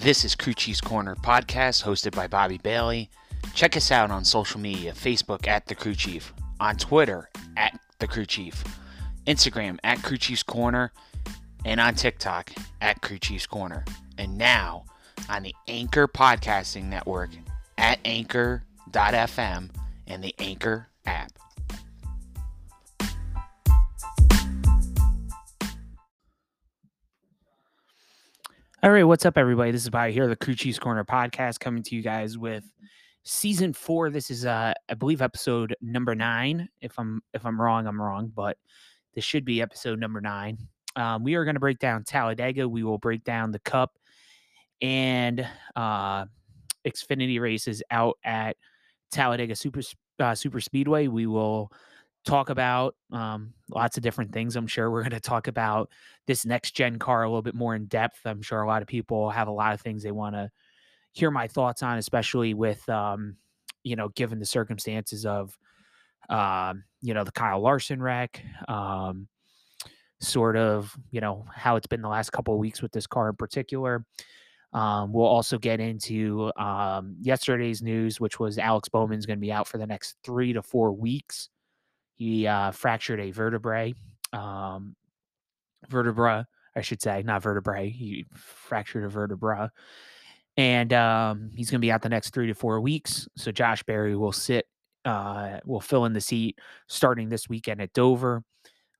This is Crew Chief's Corner podcast hosted by Bobby Bailey. Check us out on social media Facebook at The Crew Chief, on Twitter at The Crew Chief, Instagram at Crew Chief's Corner, and on TikTok at Crew Chief's Corner. And now on the Anchor Podcasting Network at anchor.fm and the Anchor app. All right, what's up, everybody? This is by here, the Crew Chiefs Corner podcast, coming to you guys with season four. This is, uh, I believe, episode number nine. If I'm if I'm wrong, I'm wrong, but this should be episode number nine. Um, we are going to break down Talladega. We will break down the Cup and uh, Xfinity races out at Talladega Super uh, Super Speedway. We will talk about um, lots of different things. I'm sure we're going to talk about this next gen car a little bit more in depth. I'm sure a lot of people have a lot of things they want to hear my thoughts on, especially with, um, you know, given the circumstances of, um, you know, the Kyle Larson wreck, um, sort of, you know, how it's been the last couple of weeks with this car in particular. Um, we'll also get into um, yesterday's news, which was Alex Bowman's going to be out for the next three to four weeks. He uh, fractured a vertebrae, um, vertebra, I should say, not vertebrae. He fractured a vertebra, and um, he's going to be out the next three to four weeks. So Josh Berry will sit, uh, will fill in the seat starting this weekend at Dover.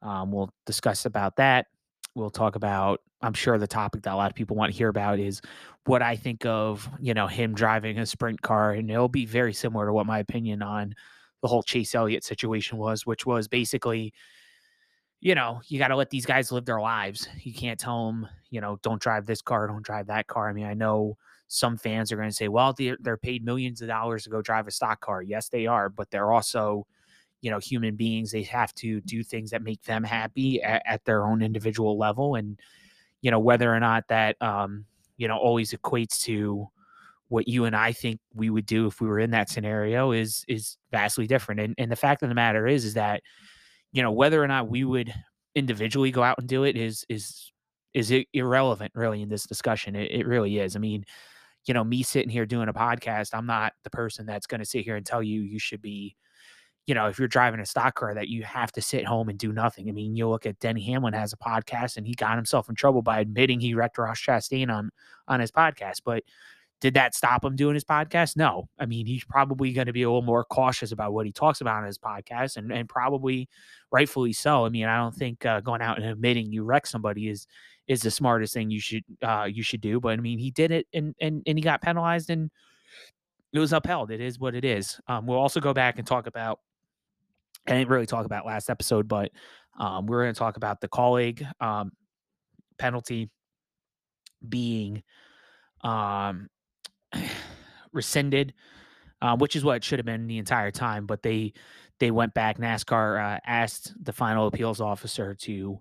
Um, we'll discuss about that. We'll talk about. I'm sure the topic that a lot of people want to hear about is what I think of, you know, him driving a sprint car, and it'll be very similar to what my opinion on the whole Chase Elliott situation was, which was basically, you know, you got to let these guys live their lives. You can't tell them, you know, don't drive this car, don't drive that car. I mean, I know some fans are going to say, well, they're, they're paid millions of dollars to go drive a stock car. Yes, they are, but they're also, you know, human beings. They have to do things that make them happy at, at their own individual level. And, you know, whether or not that, um, you know, always equates to, what you and I think we would do if we were in that scenario is is vastly different. And and the fact of the matter is is that you know whether or not we would individually go out and do it is is is it irrelevant really in this discussion. It, it really is. I mean, you know, me sitting here doing a podcast, I'm not the person that's going to sit here and tell you you should be you know, if you're driving a stock car that you have to sit home and do nothing. I mean, you look at Denny Hamlin has a podcast and he got himself in trouble by admitting he wrecked Ross Chastain on on his podcast. But did that stop him doing his podcast? No. I mean, he's probably going to be a little more cautious about what he talks about on his podcast, and, and probably rightfully so. I mean, I don't think uh, going out and admitting you wreck somebody is is the smartest thing you should uh, you should do. But I mean, he did it, and and and he got penalized, and it was upheld. It is what it is. Um, we'll also go back and talk about. I didn't really talk about last episode, but um, we're going to talk about the Kaulig um, penalty being um, rescinded, uh, which is what it should have been the entire time. But they they went back. NASCAR uh, asked the final appeals officer to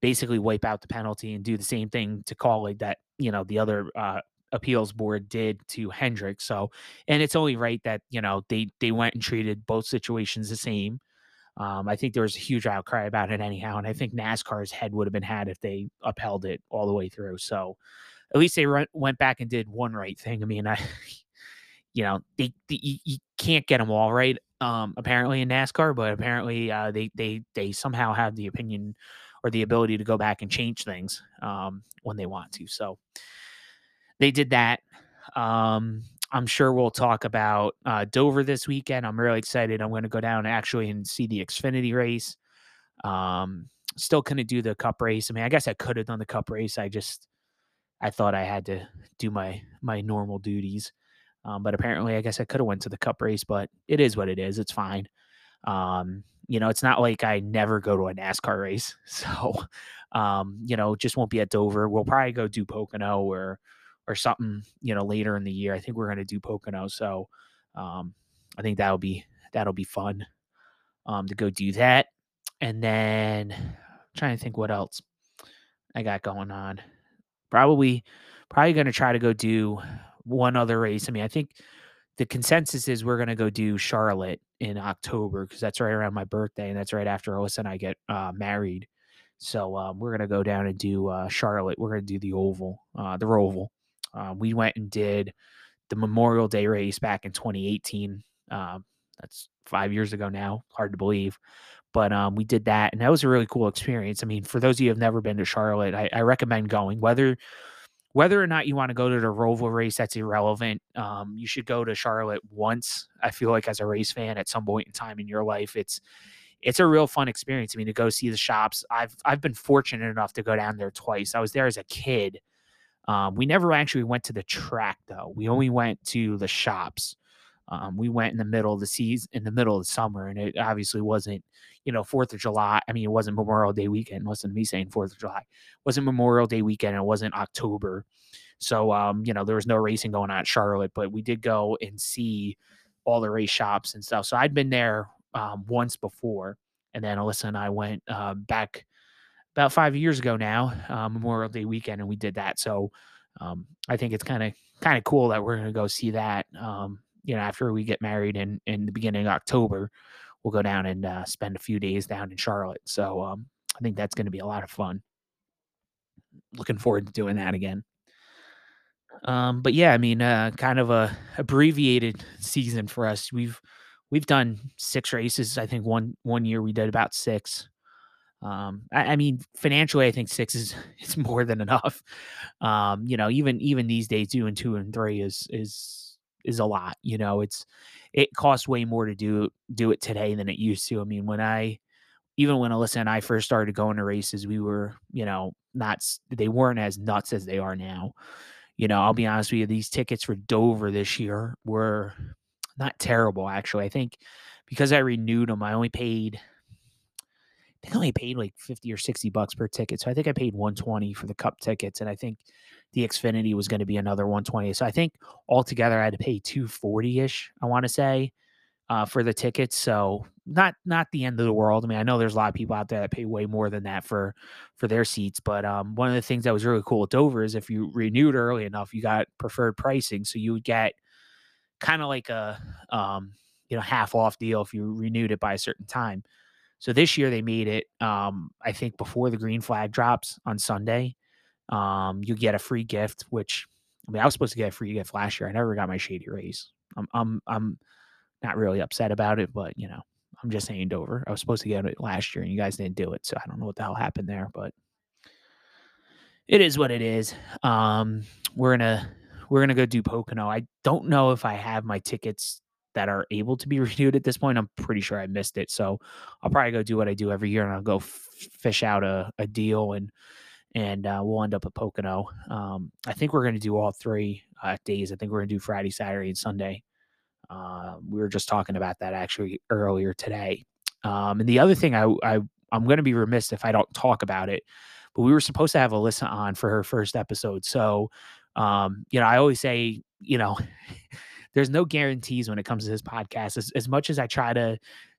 basically wipe out the penalty and do the same thing to Kaulig that you know the other uh, appeals board did to Hendrick. So, and it's only right that you know they they went and treated both situations the same. Um, I think there was a huge outcry about it anyhow, and I think NASCAR's head would have been had if they upheld it all the way through. So, at least they went back and did one right thing. I mean, I, you know, they, they you, you, can't get them all right. Um, apparently in NASCAR, but apparently uh, they they they somehow have the opinion or the ability to go back and change things um, when they want to. So they did that. Um, I'm sure we'll talk about uh, Dover this weekend. I'm really excited. I'm going to go down actually and see the Xfinity race. Um, still couldn't do the Cup race. I mean, I guess I could have done the Cup race. I just I thought I had to do my my normal duties. Um, but apparently, I guess I could have went to the Cup race. But it is what it is. It's fine. Um, you know, it's not like I never go to a NASCAR race. So, um, you know, just won't be at Dover. We'll probably go do Pocono or or something. You know, later in the year. I think we're going to do Pocono. So, um, I think that'll be that'll be fun um, to go do that. And then I'm trying to think what else I got going on probably probably going to try to go do one other race. I mean, I think the consensus is we're going to go do Charlotte in October because that's right around my birthday and that's right after Alyssa and I get uh, married. So um, we're going to go down and do uh, Charlotte. We're going to do the oval, uh, the Roval. Uh, we went and did the Memorial Day race back in 2018. Um, that's five years ago now. Hard to believe. But um, we did that, and that was a really cool experience. I mean, for those of you who have never been to Charlotte, I, I recommend going. Whether whether or not you want to go to the Roval race, that's irrelevant. Um, you should go to Charlotte once. I feel like as a race fan, at some point in time in your life, it's it's a real fun experience. I mean, to go see the shops. I've I've been fortunate enough to go down there twice. I was there as a kid. Um, we never actually went to the track though. We only went to the shops. Um, we went in the middle of the season, in the middle of the summer, and it obviously wasn't, you know, Fourth of July. I mean, it wasn't Memorial Day weekend. Listen wasn't me saying Fourth of July. It wasn't Memorial Day weekend. It wasn't October. So, um, you know, there was no racing going on at Charlotte, but we did go and see all the race shops and stuff. So I'd been there um, once before, and then Alyssa and I went uh, back about five years ago now, uh, Memorial Day weekend, and we did that. So um, I think it's kind of kind of cool that we're going to go see that. Um, you know, after we get married in in the beginning of October, we'll go down and uh, spend a few days down in Charlotte. So um, I think that's going to be a lot of fun. Looking forward to doing that again. Um, but yeah, I mean, uh, kind of a abbreviated season for us. We've we've done six races. I think one one year we did about six. Um, I, I mean, financially, I think six is is more than enough. Um, you know, even even these days, doing two and three is is is a lot. You know, it's it costs way more to do do it today than it used to. I mean, when I even when Alyssa and I first started going to races, we were, you know, not they weren't as nuts as they are now. You know, I'll be mm-hmm. honest with you, these tickets for Dover this year were not terrible actually. I think because I renewed them, I only paid I think I only paid like 50 or 60 bucks per ticket. So I think I paid 120 for the cup tickets. And I think the Xfinity was going to be another 120. So I think altogether I had to pay 240 ish, I want to say, uh, for the tickets. So not not the end of the world. I mean, I know there's a lot of people out there that pay way more than that for for their seats. But um, one of the things that was really cool at Dover is if you renewed early enough, you got preferred pricing. So you would get kind of like a um, you know half off deal if you renewed it by a certain time. So this year they made it. Um, I think before the green flag drops on Sunday, um, you get a free gift. Which I mean, I was supposed to get a free gift last year. I never got my Shady Rays. I'm I'm I'm not really upset about it, but you know, I'm just saying Dover. I was supposed to get it last year, and you guys didn't do it. So I don't know what the hell happened there, but it is what it is. Um, we're gonna we're gonna go do Pocono. I don't know if I have my tickets that are able to be renewed at this point. I'm pretty sure I missed it. So I'll probably go do what I do every year and I'll go f- fish out a, a deal and and uh, we'll end up at Pocono. Um, I think we're going to do all three uh, days. I think we're going to do Friday, Saturday, and Sunday. Uh, we were just talking about that actually earlier today. Um, and the other thing I, I I'm going to be remiss if I don't talk about it, but we were supposed to have Alyssa on for her first episode. So, um, you know, I always say, you know, there's no guarantees when it comes to this podcast. As, as much as I try to,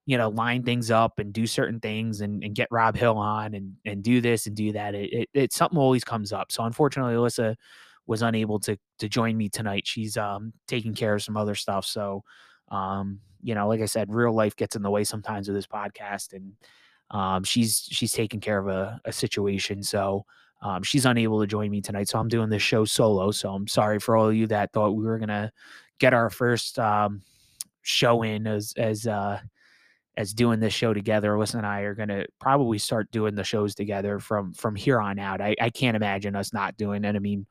you know, line things up and do certain things and, and get Rob Hill on and and do this and do that, it, it, it something always comes up. So unfortunately, Alyssa was unable to to join me tonight. She's um taking care of some other stuff. So um, you know, like I said, real life gets in the way sometimes of this podcast and um she's she's taking care of a, a situation. So um, she's unable to join me tonight, so I'm doing this show solo. So I'm sorry for all of you that thought we were gonna get our first um, show in as as uh, as doing this show together. Alyssa and I are going to probably start doing the shows together from from here on out. I, I can't imagine us not doing it. I mean,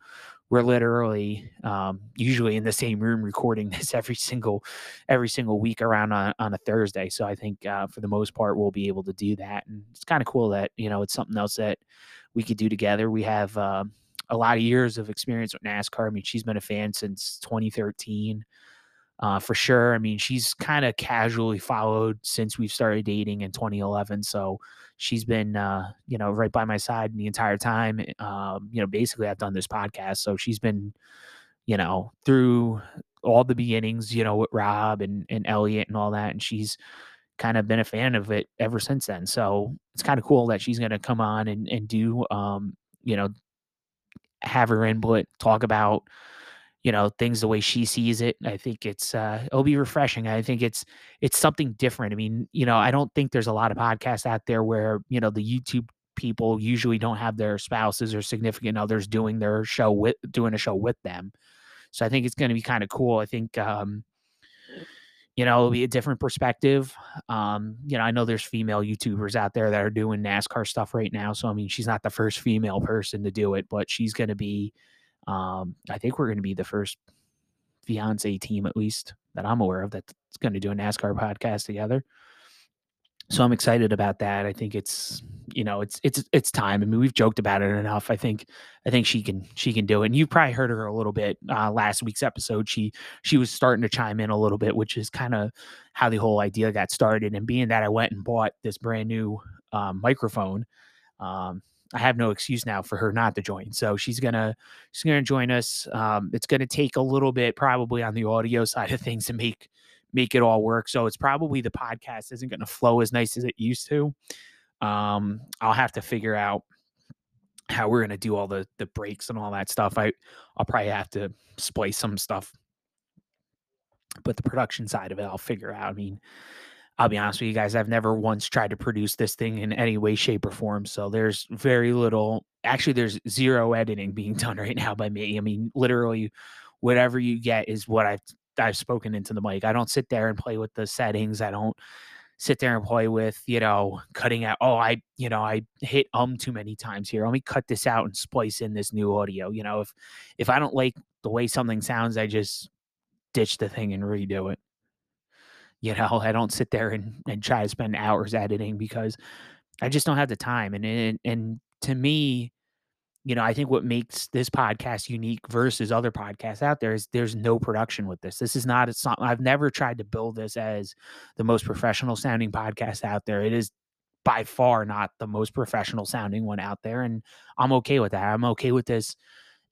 we're literally um, usually in the same room recording this every single every single week around on, on a Thursday. So I think uh, for the most part we'll be able to do that, and it's kind of cool that you know it's something else that we could do together. We have. Uh, a lot of years of experience with NASCAR. I mean, she's been a fan since 2013. Uh, for sure. I mean, she's kind of casually followed since we've started dating in 2011. So she's been, uh, you know, right by my side the entire time. Um, you know, basically, I've done this podcast. So she's been, you know, through all the beginnings, you know, with Rob and, and Elliot and all that. And she's kind of been a fan of it ever since then. So it's kind of cool that she's going to come on and, and do, um, you know, have her input, talk about you know things the way she sees it. I think it's uh, it'll be refreshing. I think it's it's something different. I mean, you know, I don't think there's a lot of podcasts out there where you know the YouTube people usually don't have their spouses or significant others doing their show with doing a show with them. So I think it's going to be kind of cool. I think um, you know, it'll be a different perspective. Um, you know, I know there's female YouTubers out there that are doing NASCAR stuff right now. So I mean, she's not the first female person to do it, but she's going to be. Um, I think we're going to be the first fiance team, at least that I'm aware of, that's going to do a NASCAR podcast together so I'm excited about that. I think it's you know it's it's it's time. I mean we've joked about it enough. I think I think she can she can do it. And you probably heard her a little bit uh, last week's episode. She she was starting to chime in a little bit, which is kind of how the whole idea got started. And being that I went and bought this brand new um, microphone, um, I have no excuse now for her not to join. So she's gonna she's gonna join us. Um, it's gonna take a little bit probably on the audio side of things to make make it all work. So it's probably the podcast isn't to flow as nice as it used to. Um, I'll have to figure out how we're to do all the the breaks and all that stuff. I I'll probably have to splice some stuff, but the production side of it, I'll figure out. I mean, I'll be honest with you guys, I've never once tried to produce this thing in any way, shape, or form. So there's very little. Actually, there's zero editing being done right now by me. I mean, literally, whatever you get is what I've I've spoken into the mic. I don't sit there and play with the settings. I don't sit there and play with, you know, cutting out, oh, I, you know, I hit um too many times here. Let me cut this out and splice in this new audio. You know, if if I don't like the way something sounds, I just ditch the thing and redo it. You know, I don't sit there and, and try to spend hours editing because I just don't have the time. And and, and to me, you know, I think what makes this podcast unique versus other podcasts out there is there's no production with this. This is not, it's not, I've never tried to build this as the most professional sounding podcast out there. It is by far not the most professional sounding one out there. And I'm okay with that. I'm okay with this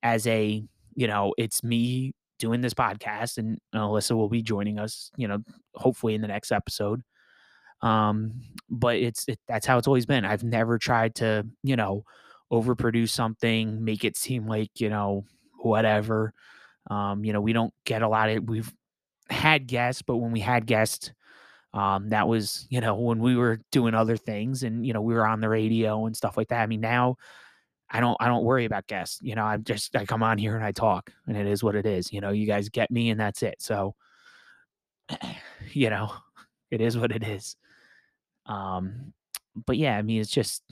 as a, you know, it's me doing this podcast and Alyssa will be joining us, you know, hopefully in the next episode. Um, but it's, it, that's how it's always been. I've never tried to, you know, overproduce something, make it seem like, you know, whatever. Um, you know, we don't get a lot of we've had guests, but when we had guests, um, that was, you know, when we were doing other things and, you know, we were on the radio and stuff like that. I mean, now I don't I don't worry about guests. You know, I'm just I come on here and I talk and it is what it is. You know, you guys get me and that's it. So you know, it is what it is. Um but yeah, I mean it's just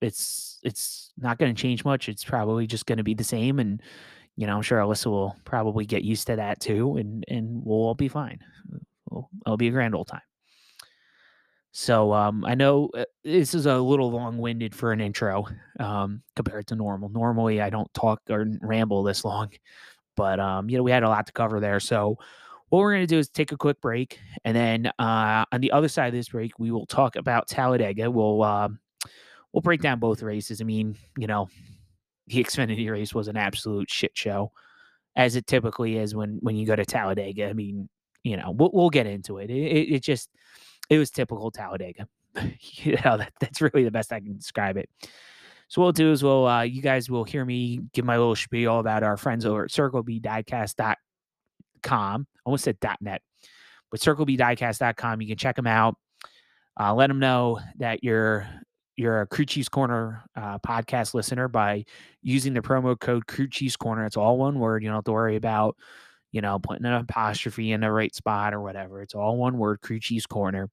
it's it's not going to change much. It's probably just going to be the same, and you know, I'm sure Alyssa will probably get used to that too, and and we'll all be fine. Well, it'll be a grand old time. So um, I know uh, this is a little long-winded for an intro um, compared to normal. Normally, I don't talk or ramble this long, but um, you know, we had a lot to cover there. So what we're going to do is take a quick break, and then uh, on the other side of this break, we will talk about Talladega. We'll uh, we'll break down both races. I mean, you know, the Xfinity race was an absolute shit show, as it typically is when when you go to Talladega. I mean, you know, we'll, we'll get into it. It, it. it, just it was typical Talladega. you know, that, that's really the best I can describe it. So what we'll do is we'll uh, you guys will hear me give my little spiel about our friends over at CircleBDiecast.com. I almost said .net, but CircleBDiecast.com. You can check them out. Uh, let them know that you're you're a Crew Chiefs Corner uh, podcast listener by using the promo code Crew Chiefs Corner. It's all one word. You don't have to worry about, you know, putting an apostrophe in the right spot or whatever. It's all one word, Crew Chiefs Corner.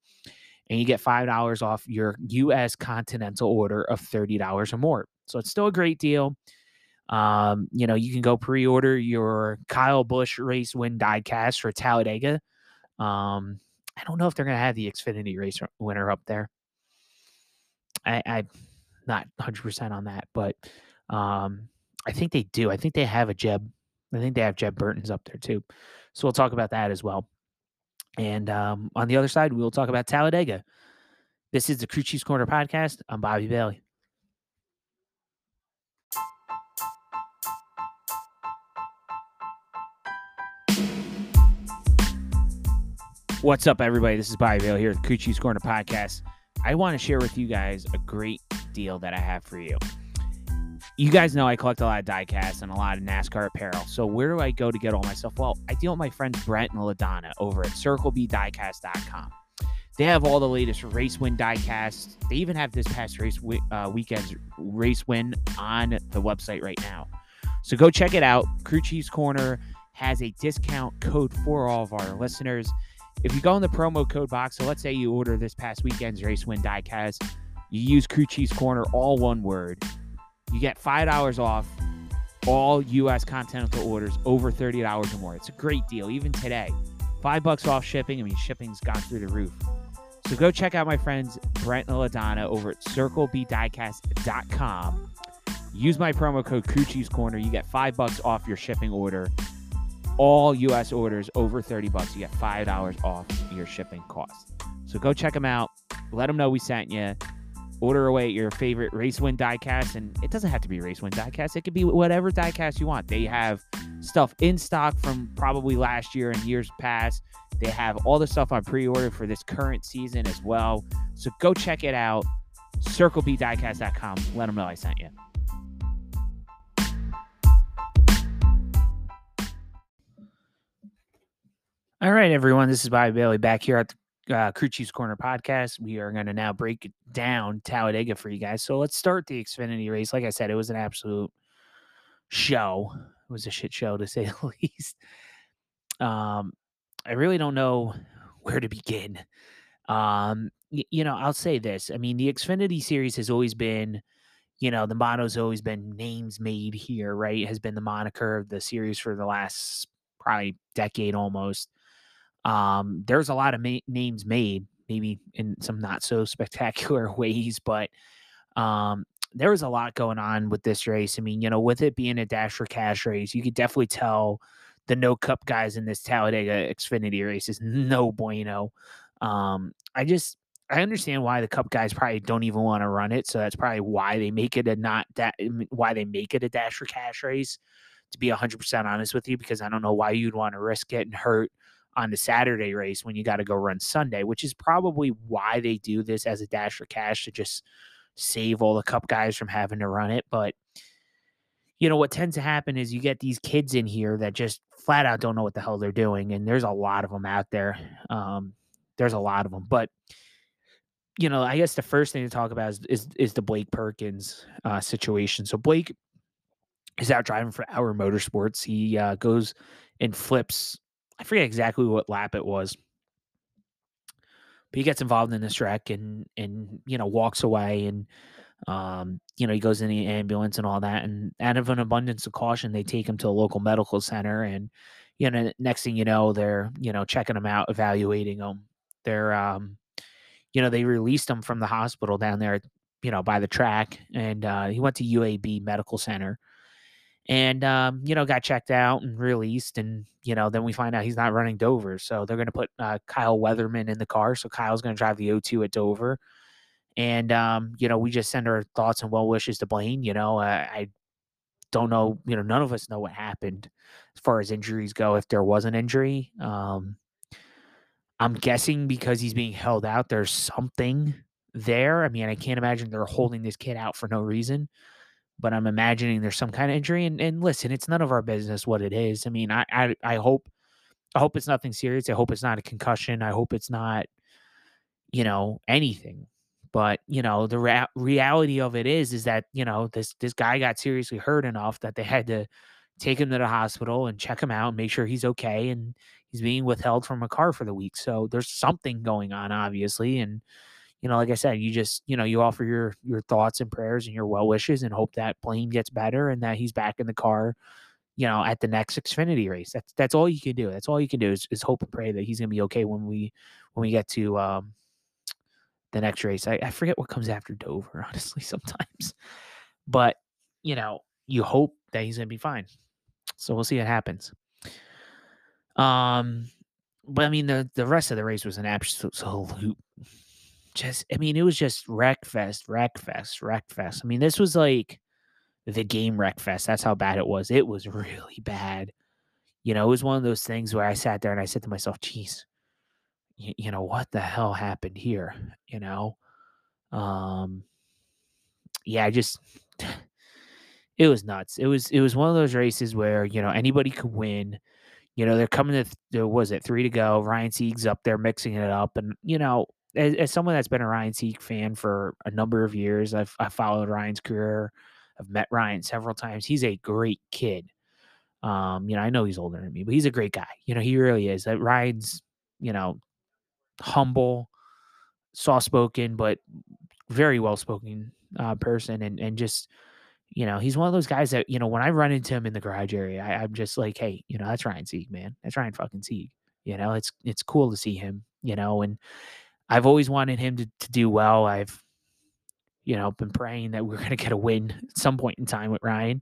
And you get $5 off your U.S. continental order of $30 or more. So it's still a great deal. Um, you know, you can go pre order your Kyle Busch race win diecast for Talladega. Um, I don't know if they're going to have the Xfinity race winner up there. I, I'm not 100% on that, but um, I think they do. I think they have a Jeb. I think they have Jeb Burton's up there too. So we'll talk about that as well. And um, on the other side, we'll talk about Talladega. This is the Crew Chiefs Corner podcast. I'm Bobby Bailey. What's up, everybody? This is Bobby Bailey here at the Crew Chiefs Corner podcast. I want to share with you guys a great deal that I have for you. You guys know I collect a lot of diecasts and a lot of NASCAR apparel. So where do I go to get all my stuff? Well, I deal with my friends Brent and LaDonna over at CircleBDiecast.com. They have all the latest race win diecast. They even have this past race uh, weekend's race win on the website right now. So go check it out. Crew Chiefs Corner has a discount code for all of our listeners. If you go in the promo code box, so let's say you order this past weekend's race win diecast, you use Crew Chiefs Corner, all one word, you get $5 off all U.S. Continental orders over $30 or more. It's a great deal, even today. Five bucks off shipping. I mean, shipping's gone through the roof. So go check out my friends Brent and LaDonna over at CircleBDiecast.com. Use my promo code Crew Chiefs Corner. You get five bucks off your shipping order. All U.S. orders over 30 bucks, you get $5 off your shipping cost. So go check them out. Let them know we sent you order away your favorite race win diecast and it doesn't have to be race win diecast. It could be whatever diecast you want. They have stuff in stock from probably last year and years past. They have all the stuff on pre-order for this current season as well. So go check it out. Circlebdiecast.com let them know i sent you. All right everyone. This is bobby bailey back here at the uh, Crew Chiefs Corner podcast. We are going to now break down Talladega for you guys. So let's start the Xfinity race. Like I said, it was an absolute show. It was a shit show to say the least. Um, I really don't know where to begin. Um, y- you know, I'll say this. I mean, the Xfinity series has always been, you know, the motto's always been names made here, right? Has been the moniker of the series for the last probably decade almost. Um, there's a lot of ma- names made, maybe in some not so spectacular ways, but um, there was a lot going on with this race. I mean, you know, with it being a dash for cash race, you could definitely tell the no cup guys in this Talladega Xfinity race is no bueno. Um, I just I understand why the cup guys probably don't even want to run it, so that's probably why they make it a not that why they make it a dash for cash race. To be hundred percent honest with you, because I don't know why you'd want to risk getting hurt on the Saturday race when you got to go run Sunday, which is probably why they do this as a dash for cash to just save all the cup guys from having to run it. But you know what tends to happen is you get these kids in here that just flat out don't know what the hell they're doing, and there's a lot of them out there. Um, there's a lot of them, but you know, I guess the first thing to talk about is is, is the Blaine Perkins uh, situation. So Blaine is out driving for Our Motorsports. He uh, goes and flips I forget exactly what lap it was. But he gets involved in this wreck and and you know walks away and um, you know he goes in the ambulance and all that and out of an abundance of caution they take him to a local medical center and you know next thing you know they're you know checking him out evaluating him they're um you know they released him from the hospital down there you know by the track and uh, he went to UAB Medical Center and um, you know got checked out and released and you know then we find out he's not running dover so they're going to put uh, kyle weatherman in the car so kyle's going to drive the o2 at dover and um, you know we just send our thoughts and well wishes to blaine you know uh, i don't know you know none of us know what happened as far as injuries go if there was an injury um, i'm guessing because he's being held out there's something there i mean i can't imagine they're holding this kid out for no reason but I'm imagining there's some kind of injury. And, and listen, it's none of our business what it is. I mean, I, I, I hope, I hope it's nothing serious. I hope it's not a concussion. I hope it's not, you know, anything. But you know, the rea- reality of it is, is that you know this this guy got seriously hurt enough that they had to take him to the hospital and check him out and make sure he's okay. And he's being withheld from a car for the week. So there's something going on, obviously, and you know, like I said, you just, you know, you offer your your thoughts and prayers and your well wishes and hope that Blaine gets better and that he's back in the car, you know, at the next Xfinity race. That's that's all you can do. That's all you can do is, is hope and pray that he's gonna be okay when we when we get to um the next race. I, I forget what comes after Dover, honestly, sometimes. But, you know, you hope that he's gonna be fine. So we'll see what happens. Um but I mean the the rest of the race was an absolute just I mean, it was just wreck fest, wreck fest, wreck fest. I mean, this was like the game wreck fest. That's how bad it was. It was really bad. You know, it was one of those things where I sat there and I said to myself, geez, you, you know, what the hell happened here? You know? Um yeah, I just it was nuts. It was it was one of those races where, you know, anybody could win. You know, they're coming to there was it three to go. Ryan Sieg's up there mixing it up. And, you know, as, as someone that's been a Ryan Sieg fan for a number of years, I've I followed Ryan's career. I've met Ryan several times. He's a great kid. Um, you know, I know he's older than me, but he's a great guy. You know, he really is. That Ryan's, you know, humble, soft spoken, but very well spoken uh, person, and and just you know, he's one of those guys that you know when I run into him in the garage area, I, I'm just like, hey, you know, that's Ryan Sieg, man. That's Ryan fucking Sieg. You know, it's it's cool to see him. You know, and I've always wanted him to to do well. I've you know been praying that we're gonna get a win at some point in time with Ryan,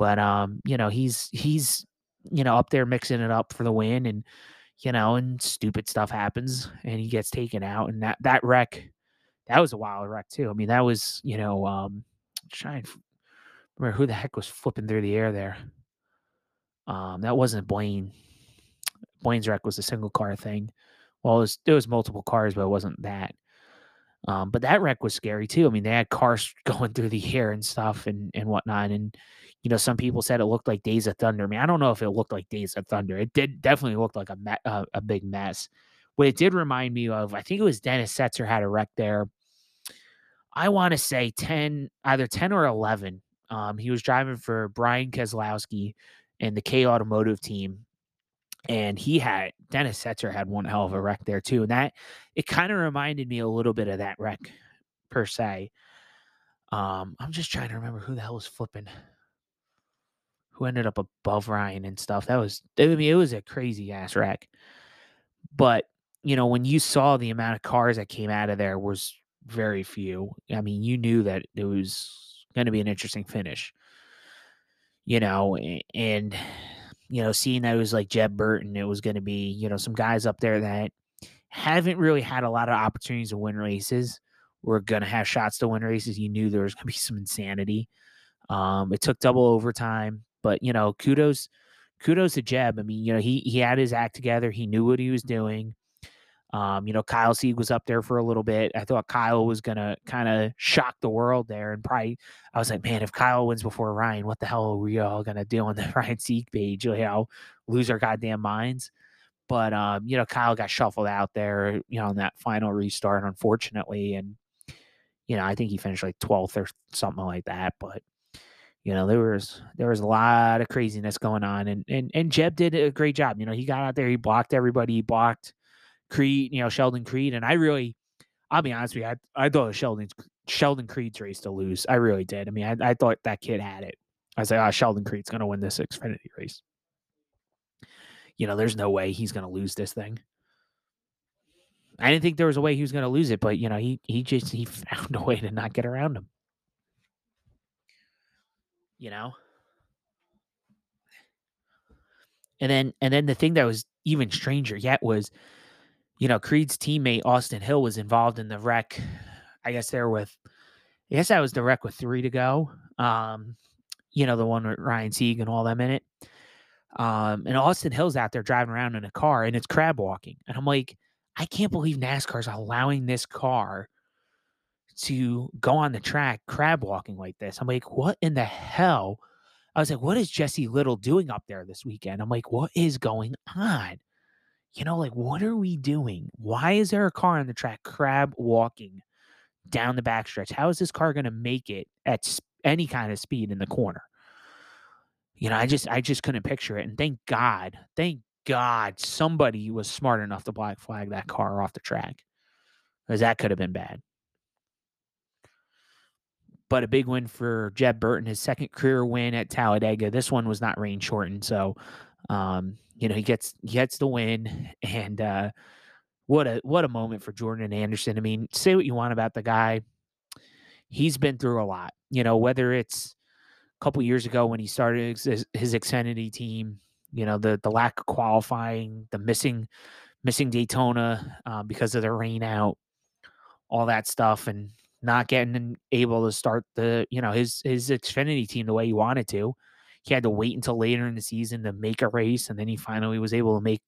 but um, you know, he's he's you know up there mixing it up for the win, and you know, and stupid stuff happens, and he gets taken out, and that that wreck, that was a wild wreck too. I mean, that was you know, um, trying remember who the heck was flipping through the air there. Um, that wasn't Blaine. Blaine's wreck was a single car thing. Well, it was, there was multiple cars, but it wasn't that. Um, but that wreck was scary too. I mean, they had cars going through the air and stuff and and whatnot. And you know, some people said it looked like Days of Thunder. I mean, I don't know if it looked like Days of Thunder. It did definitely look like a me- uh, a big mess. What it did remind me of, I think it was Dennis Setzer had a wreck there. I want to say ten, either ten or eleven. Um, he was driving for Brian Keselowski and the K Automotive team, and he had Dennis Setzer had one hell of a wreck there too, and that it kind of reminded me a little bit of that wreck per se. Um, I'm just trying to remember who the hell was flipping, who ended up above Ryan and stuff. That was, I mean, it was a crazy ass wreck. But you know, when you saw the amount of cars that came out of there was very few. I mean, you knew that it was going to be an interesting finish. You know, and you know, seeing that it was like Jeb Burton, it was going to be you know some guys up there that haven't really had a lot of opportunities to win races. Were going to have shots to win races. You knew there was going to be some insanity. Um, it took double overtime, but you know, kudos, kudos to Jeb. I mean, you know, he he had his act together. He knew what he was doing. Um, you know, Kyle Sieg was up there for a little bit. I thought Kyle was gonna kind of shock the world there, and probably I was like, man, if Kyle wins before Ryan, what the hell are we all gonna do on the Ryan Sieg page? You know, lose our goddamn minds. But um, you know, Kyle got shuffled out there, you know, in that final restart, unfortunately, and you know, I think he finished like 12th or something like that. But you know, there was there was a lot of craziness going on, and and and Jeb did a great job. You know, he got out there, he blocked everybody, he blocked Creed, you know, Sheldon Creed, and I really, I'll be honest with you, I, I thought Sheldon Sheldon Creed's race to lose. I really did. I mean, I, I thought that kid had it. I was like, oh, Sheldon Creed's going to win this Xfinity race. You know, there's no way he's going to lose this thing. I didn't think there was a way he was going to lose it, but you know, he he just he found a way to not get around him. You know. And then and then the thing that was even stranger yet was you know, Creed's teammate Austin Hill was involved in the wreck. I guess there with, I guess that was the wreck with three to go. Um, you know, the one with Ryan Sieg and all them in it. Um, and Austin Hill's out there driving around in a car and it's crab walking. And I'm like, I can't believe NASCAR's allowing this car to go on the track crab walking like this. I'm like, what in the hell? I was like, what is Jesse Little doing up there this weekend? I'm like, what is going on? You know, like what are we doing? Why is there a car on the track crab walking down the backstretch? How is this car going to make it at any kind of speed in the corner? You know, I just I just couldn't picture it. And thank God, thank God somebody was smart enough to black flag that car off the track. Because that could have been bad. But a big win for Jeb Burton, his second career win at Talladega. This one was not rain shortened, so um, you know, he gets gets the win, and uh, what a what a moment for Jordan Anderson. I mean, say what you want about the guy, he's been through a lot. You know, whether it's a couple years ago when he started his, his Xfinity team, you know, the the lack of qualifying, the missing missing Daytona uh, because of the rain out, all that stuff, and not getting able to start the you know his his Xfinity team the way he wanted to he had to wait until later in the season to make a race, and then he finally was able to make,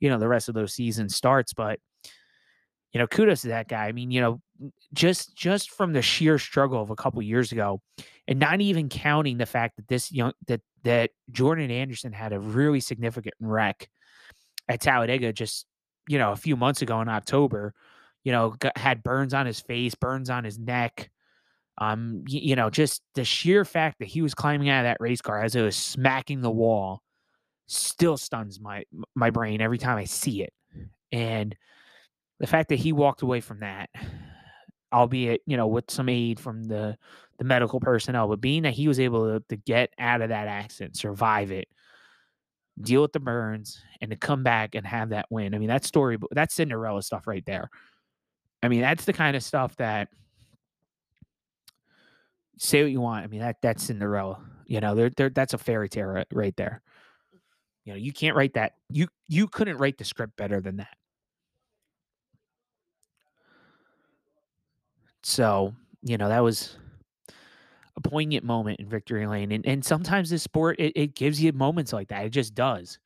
you know, the rest of those season starts. But you know, kudos to that guy. I mean, you know, just just from the sheer struggle of a couple years ago, and not even counting the fact that this young that that Jordan Anderson had a really significant wreck at Talladega just you know a few months ago in October. you know, got, had burns on his face, burns on his neck. Um, you, you know, just the sheer fact that he was climbing out of that race car as it was smacking the wall still stuns my my brain every time I see it. And the fact that he walked away from that, albeit you know with some aid from the the medical personnel, but being that he was able to, to get out of that accident, survive it, deal with the burns, and to come back and have that win. I mean, that story, that's Cinderella stuff right there. I mean, that's the kind of stuff that say what you want. I mean, that that's Cinderella. You know, there there that's a fairy tale right there. You know, you can't write that. You you couldn't write the script better than that. So, you know, that was a poignant moment in victory lane. And and sometimes this sport it, it gives you moments like that. It just does.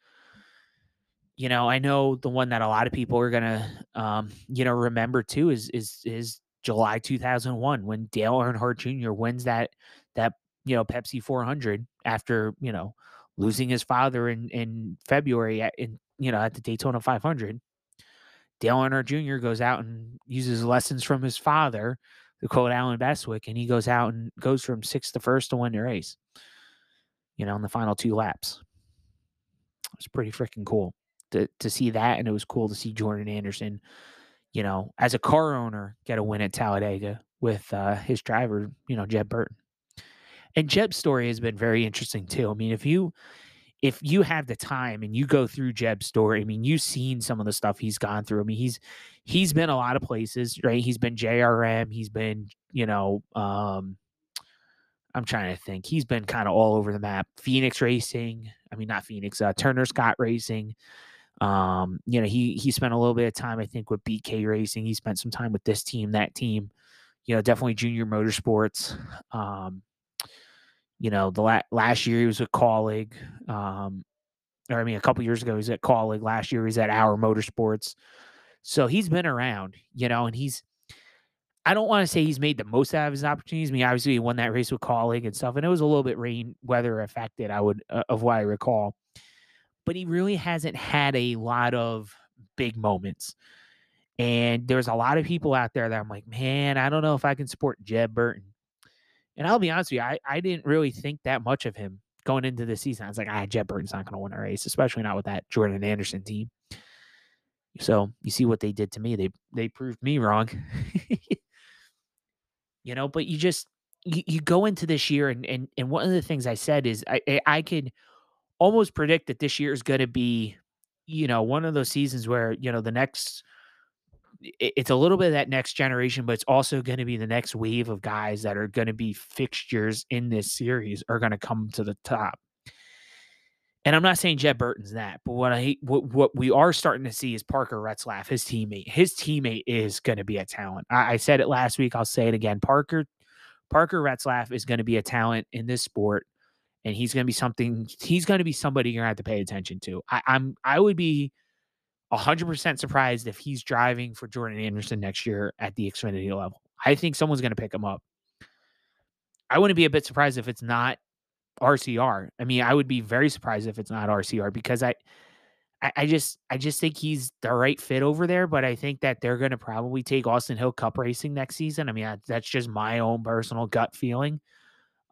You know, I know the one that a lot of people are gonna um, you know, remember too is is is July 2001 when Dale Earnhardt Jr. wins that that you know Pepsi 400 after you know losing his father in in February at, in you know at the Daytona 500. Dale Earnhardt Jr. goes out and uses lessons from his father, to quote Allen Bestwick, and he goes out and goes from sixth to first to win the race. You know, in the final two laps. It was pretty freaking cool to to see that, and it was cool to see Jordan Anderson, you know, as a car owner, get a win at Talladega with uh, his driver, you know, Jeb Burton. And Jeb's story has been very interesting too. I mean, if you if you have the time and you go through Jeb's story, I mean, you've seen some of the stuff he's gone through. I mean, he's he's been a lot of places, right? He's been JRM, he's been, you know, um, I'm trying to think. He's been kind of all over the map. Phoenix Racing, I mean, not Phoenix, uh, Turner Scott Racing. Um, you know, he he spent a little bit of time, I think, with BK Racing. He spent some time with this team, that team. You know, definitely Junior Motorsports. Um, you know, the la- last year he was with Kaulig. Um, or I mean, a couple years ago he was at Kaulig. Last year he was at Our Motorsports. So he's been around, you know, and he's. I don't want to say he's made the most out of his opportunities. I mean, obviously he won that race with Kaulig and stuff, and it was a little bit rain weather affected. I would uh, of what I recall, but he really hasn't had a lot of big moments. And there's a lot of people out there that I'm like, man, I don't know if I can support Jeb Burton. And I'll be honest with you, I, I didn't really think that much of him going into the season. I was like, ah, Jeb Burton's not going to win a race, especially not with that Jordan Anderson team. So you see what they did to me. They they proved me wrong. you know, but you just you, you go into this year and, and and one of the things I said is I I could almost predict that this year is going to be, you know, one of those seasons where, you know, the next it's a little bit of that next generation, but it's also going to be the next wave of guys that are going to be fixtures in this series are going to come to the top. And I'm not saying Jeb Burton's that, but what I what, what we are starting to see is Parker Retzlaff, his teammate. His teammate is going to be a talent. I, I said it last week. I'll say it again. Parker Parker Retzlaff is going to be a talent in this sport, and he's going to be something. He's going to be somebody you're going to have to pay attention to. I, I'm I would be 100% surprised if he's driving for Jordan Anderson next year at the Xfinity level. I think someone's going to pick him up. I wouldn't be a bit surprised if it's not RCR. I mean, I would be very surprised if it's not RCR because I, I, just, I just think he's the right fit over there. But I think that they're going to probably take Austin Hill Cup racing next season. I mean, that's just my own personal gut feeling.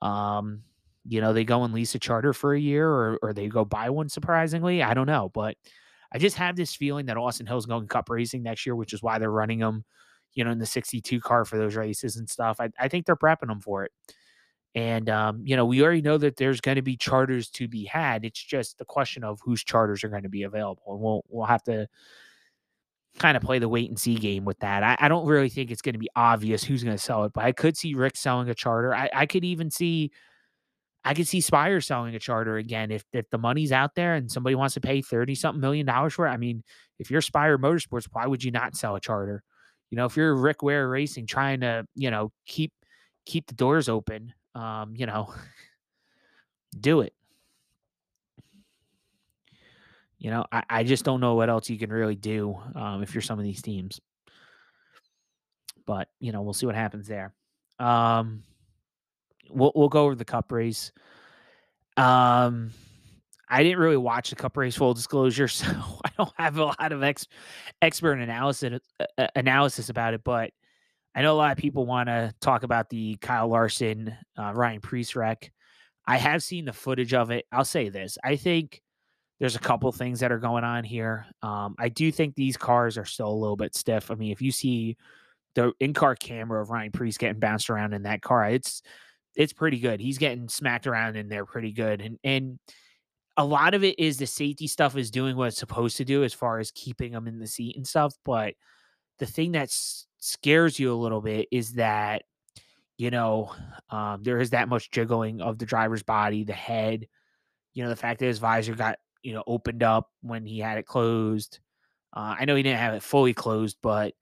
Um, you know, they go and lease a charter for a year, or or they go buy one. Surprisingly, I don't know, but I just have this feeling that Austin Hill's going cup racing next year, which is why they're running them, you know, in the 62 car for those races and stuff. I, I think they're prepping them for it. And, um, you know, we already know that there's going to be charters to be had. It's just the question of whose charters are going to be available. And we'll, we'll have to kind of play the wait and see game with that. I, I don't really think it's going to be obvious who's going to sell it, but I could see Rick selling a charter. I, I could even see I could see Spire selling a charter again if if the money's out there and somebody wants to pay 30 something million dollars for it. I mean, if you're Spire Motorsports, why would you not sell a charter? You know, if you're Rick Ware Racing trying to, you know, keep keep the doors open, um, you know, do it. You know, I, I just don't know what else you can really do um, if you're some of these teams. But, you know, we'll see what happens there. Um, we'll we'll go over the cup race. Um, I didn't really watch the Cup race full disclosure, so I don't have a lot of ex, expert analysis uh, analysis about it. But I know a lot of people want to talk about the Kyle Larson uh, Ryan Preece wreck. I have seen the footage of it. I'll say this: I think there's a couple things that are going on here. Um, I do think these cars are still a little bit stiff. I mean, if you see the in-car camera of Ryan Preece getting bounced around in that car, it's it's pretty good. He's getting smacked around in there pretty good, and and a lot of it is the safety stuff is doing what it's supposed to do as far as keeping him in the seat and stuff. But the thing that scares you a little bit is that you know um, there is that much jiggling of the driver's body, the head. You know, the fact that his visor got you know opened up when he had it closed. Uh, I know he didn't have it fully closed, but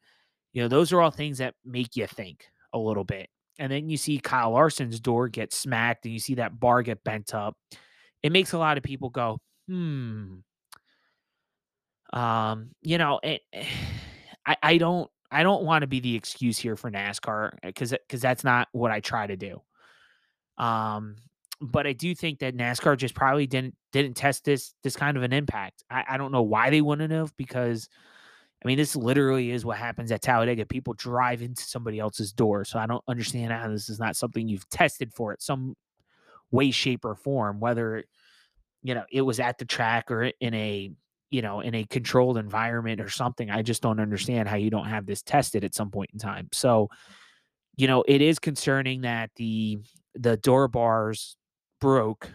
you know those are all things that make you think a little bit. And then you see Kyle Larson's door get smacked, and you see that bar get bent up. It makes a lot of people go, hmm. Um, you know, it, I I don't I don't want to be the excuse here for NASCAR because because that's not what I try to do. Um, but I do think that NASCAR just probably didn't didn't test this this kind of an impact. I, I don't know why they wouldn't have because I mean this literally is what happens at Talladega. People drive into somebody else's door. So I don't understand how this is not something you've tested for it some way, shape, or form, whether you know it was at the track or in a you know in a controlled environment or something. I just don't understand how you don't have this tested at some point in time. So you know it is concerning that the the door bars broke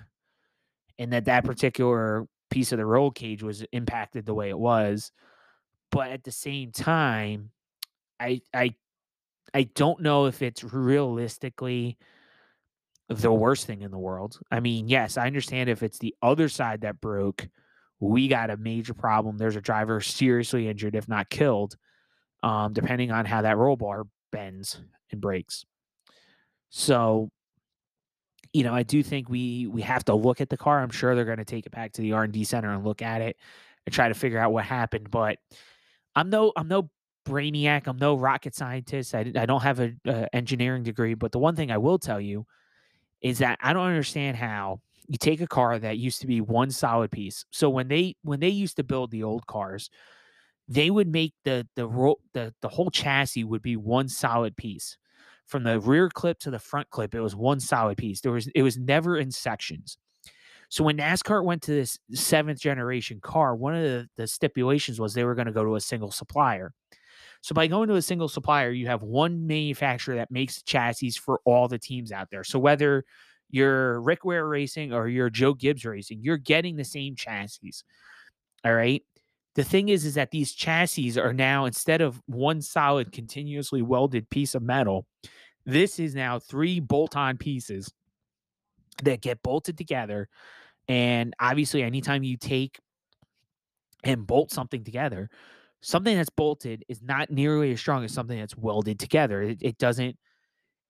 and that that particular piece of the roll cage was impacted the way it was but at the same time i i i don't know if it's realistically the worst thing in the world i mean yes i understand if it's the other side that broke we got a major problem there's a driver seriously injured if not killed um, depending on how that roll bar bends and breaks so you know, I do think we we have to look at the car. I'm sure they're going to take it back to the R and D center and look at it and try to figure out what happened. But I'm no I'm no brainiac. I'm no rocket scientist. I, I don't have an uh, engineering degree. But the one thing I will tell you is that I don't understand how you take a car that used to be one solid piece. So when they when they used to build the old cars, they would make the the ro- the the whole chassis would be one solid piece from the rear clip to the front clip, it was one solid piece. There was it was never in sections. So when NASCAR went to this seventh generation car, one of the, the stipulations was they were going to go to a single supplier. So by going to a single supplier, you have one manufacturer that makes chassis for all the teams out there. So whether you're Rick Ware Racing or you're Joe Gibbs Racing, you're getting the same chassis. All right. The thing is, is that these chassis are now instead of one solid, continuously welded piece of metal, this is now three bolt on pieces that get bolted together. And obviously, anytime you take and bolt something together, something that's bolted is not nearly as strong as something that's welded together. It, it doesn't,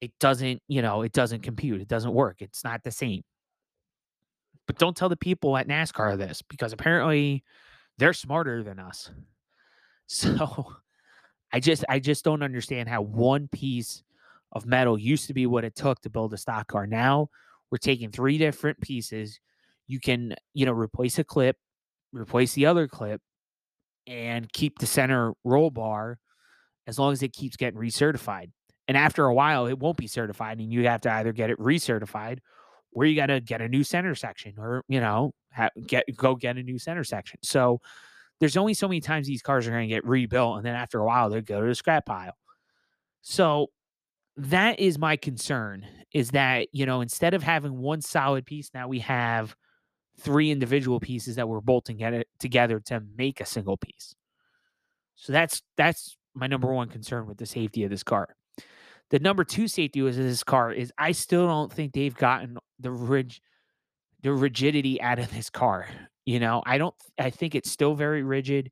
it doesn't, you know, it doesn't compute. It doesn't work. It's not the same. But don't tell the people at NASCAR this because apparently they're smarter than us. So I just I just don't understand how one piece of metal used to be what it took to build a stock car. Now we're taking three different pieces. You can, you know, replace a clip, replace the other clip, and keep the center roll bar as long as it keeps getting recertified. And after a while, it won't be certified, and you have to either get it recertified or you got to get a new center section or, you know, ha- get go get a new center section. So there's only so many times these cars are going to get rebuilt, and then after a while, they go to the scrap pile. So that is my concern is that, you know, instead of having one solid piece, now we have three individual pieces that we're bolting together to make a single piece. So that's that's my number one concern with the safety of this car. The number two safety with this car is I still don't think they've gotten the rig the rigidity out of this car. You know, I don't I think it's still very rigid.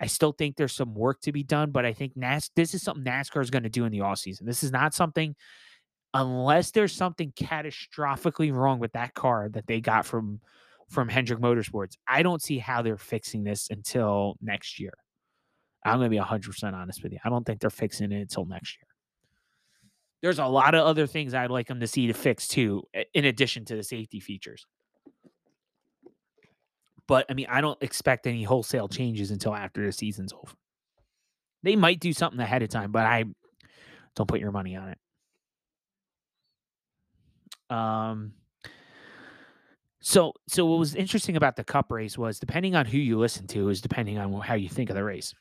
I still think there's some work to be done, but I think NAS this is something NASCAR is going to do in the off season. This is not something unless there's something catastrophically wrong with that car that they got from from Hendrick Motorsports. I don't see how they're fixing this until next year. I'm going to be 100% honest with you. I don't think they're fixing it until next year. There's a lot of other things I'd like them to see to fix too, in addition to the safety features. But I mean, I don't expect any wholesale changes until after the season's over. They might do something ahead of time, but I don't put your money on it. Um so so what was interesting about the cup race was depending on who you listen to is depending on how you think of the race.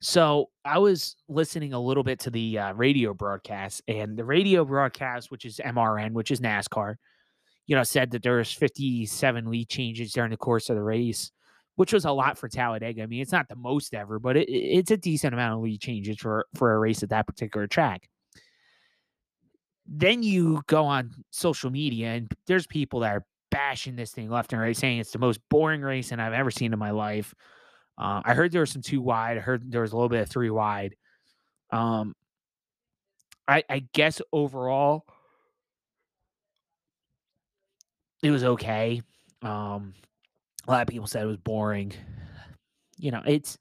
So I was listening a little bit to the uh, radio broadcast, and the radio broadcast, which is MRN, which is NASCAR, you know, said that there was 57 lead changes during the course of the race, which was a lot for Talladega. I mean, it's not the most ever, but it, it's a decent amount of lead changes for for a race at that particular track. Then you go on social media, and there's people that are bashing this thing left and right, saying it's the most boring race and I've ever seen in my life. Uh, I heard there was some two wide. I heard there was a little bit of three wide. Um, I, I guess overall, it was okay. Um, a lot of people said it was boring. You know, it's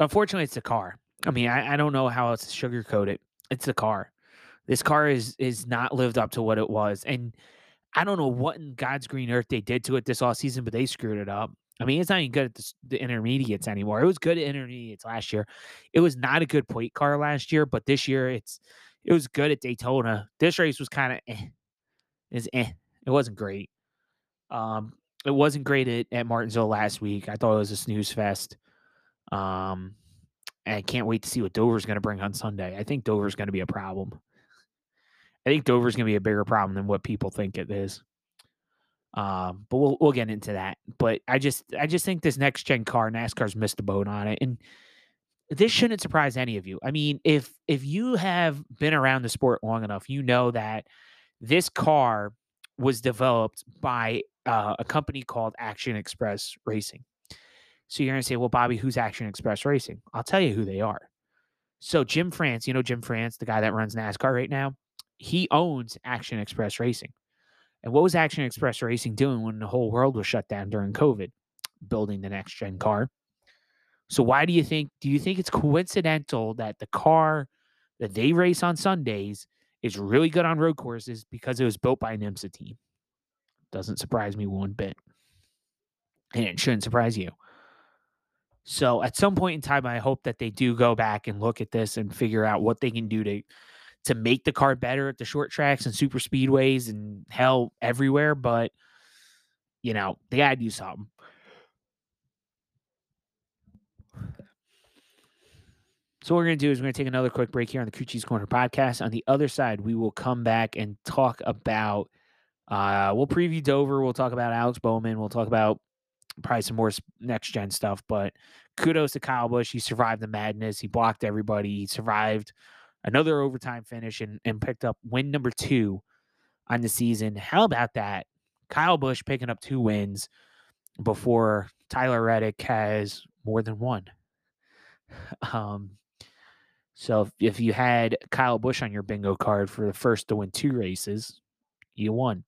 unfortunately it's a car. I mean, I, I don't know how else to sugarcoat it. It's a car. This car is is not lived up to what it was, and I don't know what in God's green earth they did to it this all season, but they screwed it up. I mean, it's not even good at the, the, intermediates anymore. It was good at intermediates last year. It was not a good point car last year, but this year it's it was good at Daytona. This race was kind of eh, is eh. It wasn't great. Um, it wasn't great at, at Martinsville last week. I thought it was a snooze fest. Um, and I can't wait to see what Dover's going to bring on Sunday. I think Dover's going to be a problem. I think Dover's going to be a bigger problem than what people think it is. Um, but we'll we'll get into that. But I just I just think this next gen car, NASCAR's missed the boat on it, and this shouldn't surprise any of you. I mean, if if you have been around the sport long enough, you know that this car was developed by uh, a company called Action Express Racing. So you're going to say, well, Bobby, who's Action Express Racing? I'll tell you who they are. So Jim France, you know Jim France, the guy that runs NASCAR right now, he owns Action Express Racing. And what was Action Express Racing doing when the whole world was shut down during COVID? Building the next gen car. So why do you think do you think it's coincidental that the car that they race on Sundays is really good on road courses because it was built by an IMSA team? Doesn't surprise me one bit. And it shouldn't surprise you. So at some point in time, I hope that they do go back and look at this and figure out what they can do to to make the car better at the short tracks and super speedways and hell everywhere, but you know, they gotta do something. So what we're gonna do is we're gonna take another quick break here on the Crew Chief's Corner podcast. On the other side, we will come back and talk about uh we'll preview Dover, we'll talk about Alex Bowman, we'll talk about probably some more next gen stuff, but kudos to Kyle Busch. He survived the madness. He blocked everybody. He survived another overtime finish and, and picked up win number two on the season. How about that? Kyle Busch picking up two wins before Tyler Reddick has more than one. Um, so if, if you had Kyle Busch on your bingo card for the first to win two races, you won.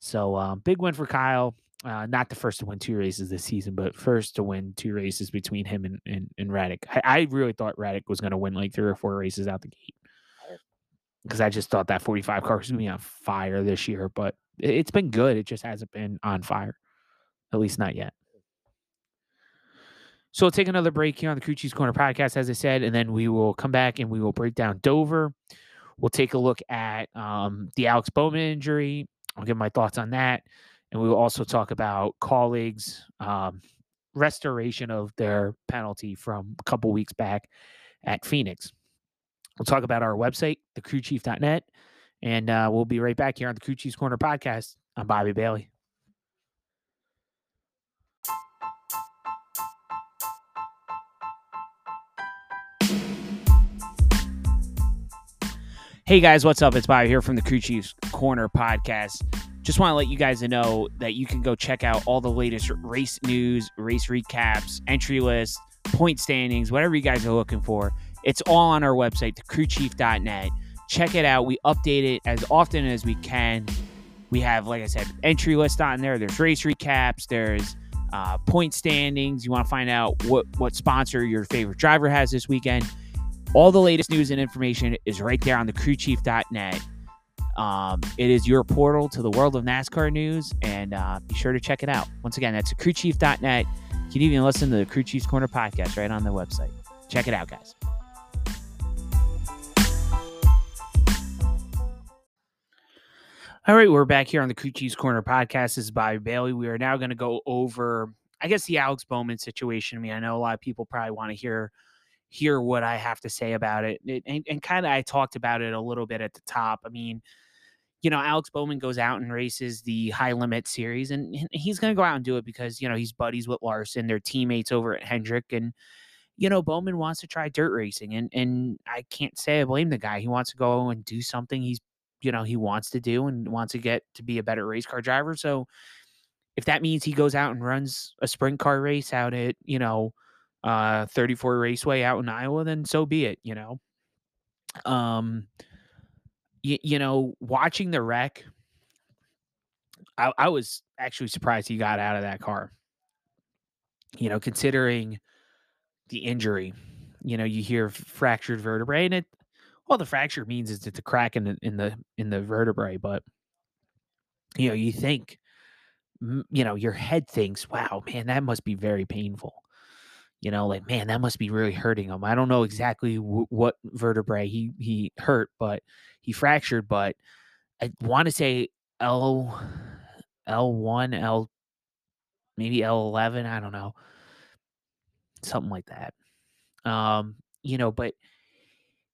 So um, big win for Kyle. Uh, not the first to win two races this season, but first to win two races between him and, and, and. I, I really thought Reddick was going to win like three or four races out the gate because I just thought that 45 car was going to be on fire this year, but it's been good. It just hasn't been on fire, at least not yet. So we'll take another break here on the Crew Chiefs Corner podcast, as I said, and then we will come back and we will break down Dover. We'll take a look at um, the Alex Bowman injury. I'll give my thoughts on that. And we will also talk about Kaulig's um, restoration of their penalty from a couple weeks back at Phoenix. We'll talk about our website, thecrewchief.net, and uh, we'll be right back here on the Crew Chiefs Corner podcast. I'm Bobby Bailey. Hey guys, what's up? It's Bobby here from the Crew Chiefs Corner podcast just want to let you guys know that you can go check out all the latest race news, race recaps, entry lists, point standings, whatever you guys are looking for. It's all on our website, thecrewchief.net. Check it out. We update it as often as we can. We have, like I said, entry list on there. There's race recaps. There's uh, point standings. You want to find out what what sponsor your favorite driver has this weekend. All the latest news and information is right there on thecrewchief.net. Um, it is your portal to the world of NASCAR news, and uh, be sure to check it out. Once again, that's crewchief.net. You can even listen to the Crew Chiefs Corner podcast right on the website. Check it out, guys. All right, we're back here on the Crew Chiefs Corner podcast. This is Bobby Bailey. We are now going to go over, I guess, the Alex Bowman situation. I mean, I know a lot of people probably want to hear hear what I have to say about it, it and, and kind of I talked about it a little bit at the top. I mean, you know, Alex Bowman goes out and races the high limit series, and he's going to go out and do it because, you know, he's buddies with Larson. They're teammates over at Hendrick. And, you know, Bowman wants to try dirt racing. And, and I can't say I blame the guy. He wants to go and do something he's you know he wants to do and wants to get to be a better race car driver. So if that means he goes out and runs a sprint car race out at you know uh 34 Raceway out in Iowa, then so be it. You know, um, you, you know, watching the wreck, I, I was actually surprised he got out of that car. You know, considering the injury, you know, you hear fractured vertebrae, and it well, the fracture means is it's a crack in the in the in the vertebrae, but you know, you think, you know, your head thinks, "Wow, man, that must be very painful." You know, like, man, that must be really hurting him. I don't know exactly w- what vertebrae he he hurt, but he fractured. But I want to say L L one L maybe L eleven. I don't know, something like that. Um, you know, but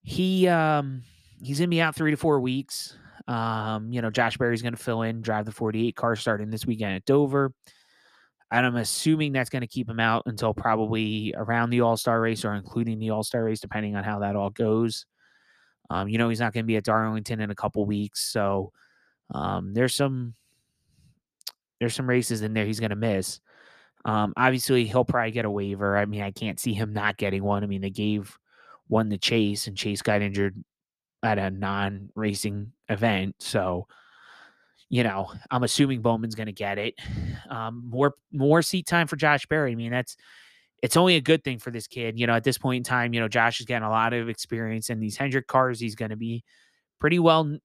he um he's gonna be out three to four weeks. Um, you know, Josh Berry's gonna fill in, drive the 48 car starting this weekend at Dover. And I'm assuming that's going to keep him out until probably around the All Star race or including the All Star race, depending on how that all goes. Um, you know, he's not going to be at Darlington in a couple weeks, so um, there's some there's some races in there he's going to miss. Um, obviously, he'll probably get a waiver. I mean, I can't see him not getting one. I mean, they gave one to chase, and Chase got injured at a non-racing event. So, you know, I'm assuming Bowman's going to get it. Um, more more seat time for Josh Berry. I mean, that's it's only a good thing for this kid. You know, at this point in time, you know, Josh is getting a lot of experience in these Hendrick cars. He's going to be pretty well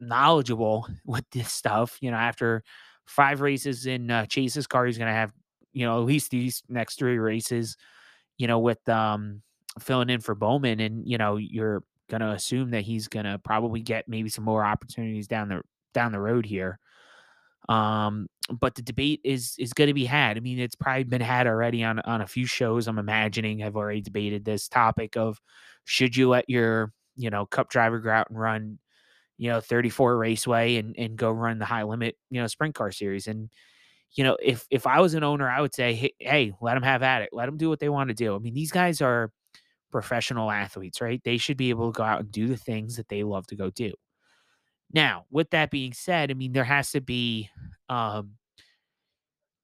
knowledgeable with this stuff. You know, after five races in uh, Chase's car, he's going to have you know at least these next three races. You know, with um filling in for Bowman, and you know you're gonna assume that he's gonna probably get maybe some more opportunities down the down the road here. Um, but the debate is is going to be had. I mean, it's probably been had already on on a few shows. I'm imagining have already debated this topic of should you let your you know cup driver go out and run you know 34 raceway and and go run the high limit you know sprint car series and you know if if I was an owner, I would say hey, hey let them have at it, let them do what they want to do. I mean, these guys are professional athletes, right? They should be able to go out and do the things that they love to go do. Now, with that being said, I mean, there has to be, um,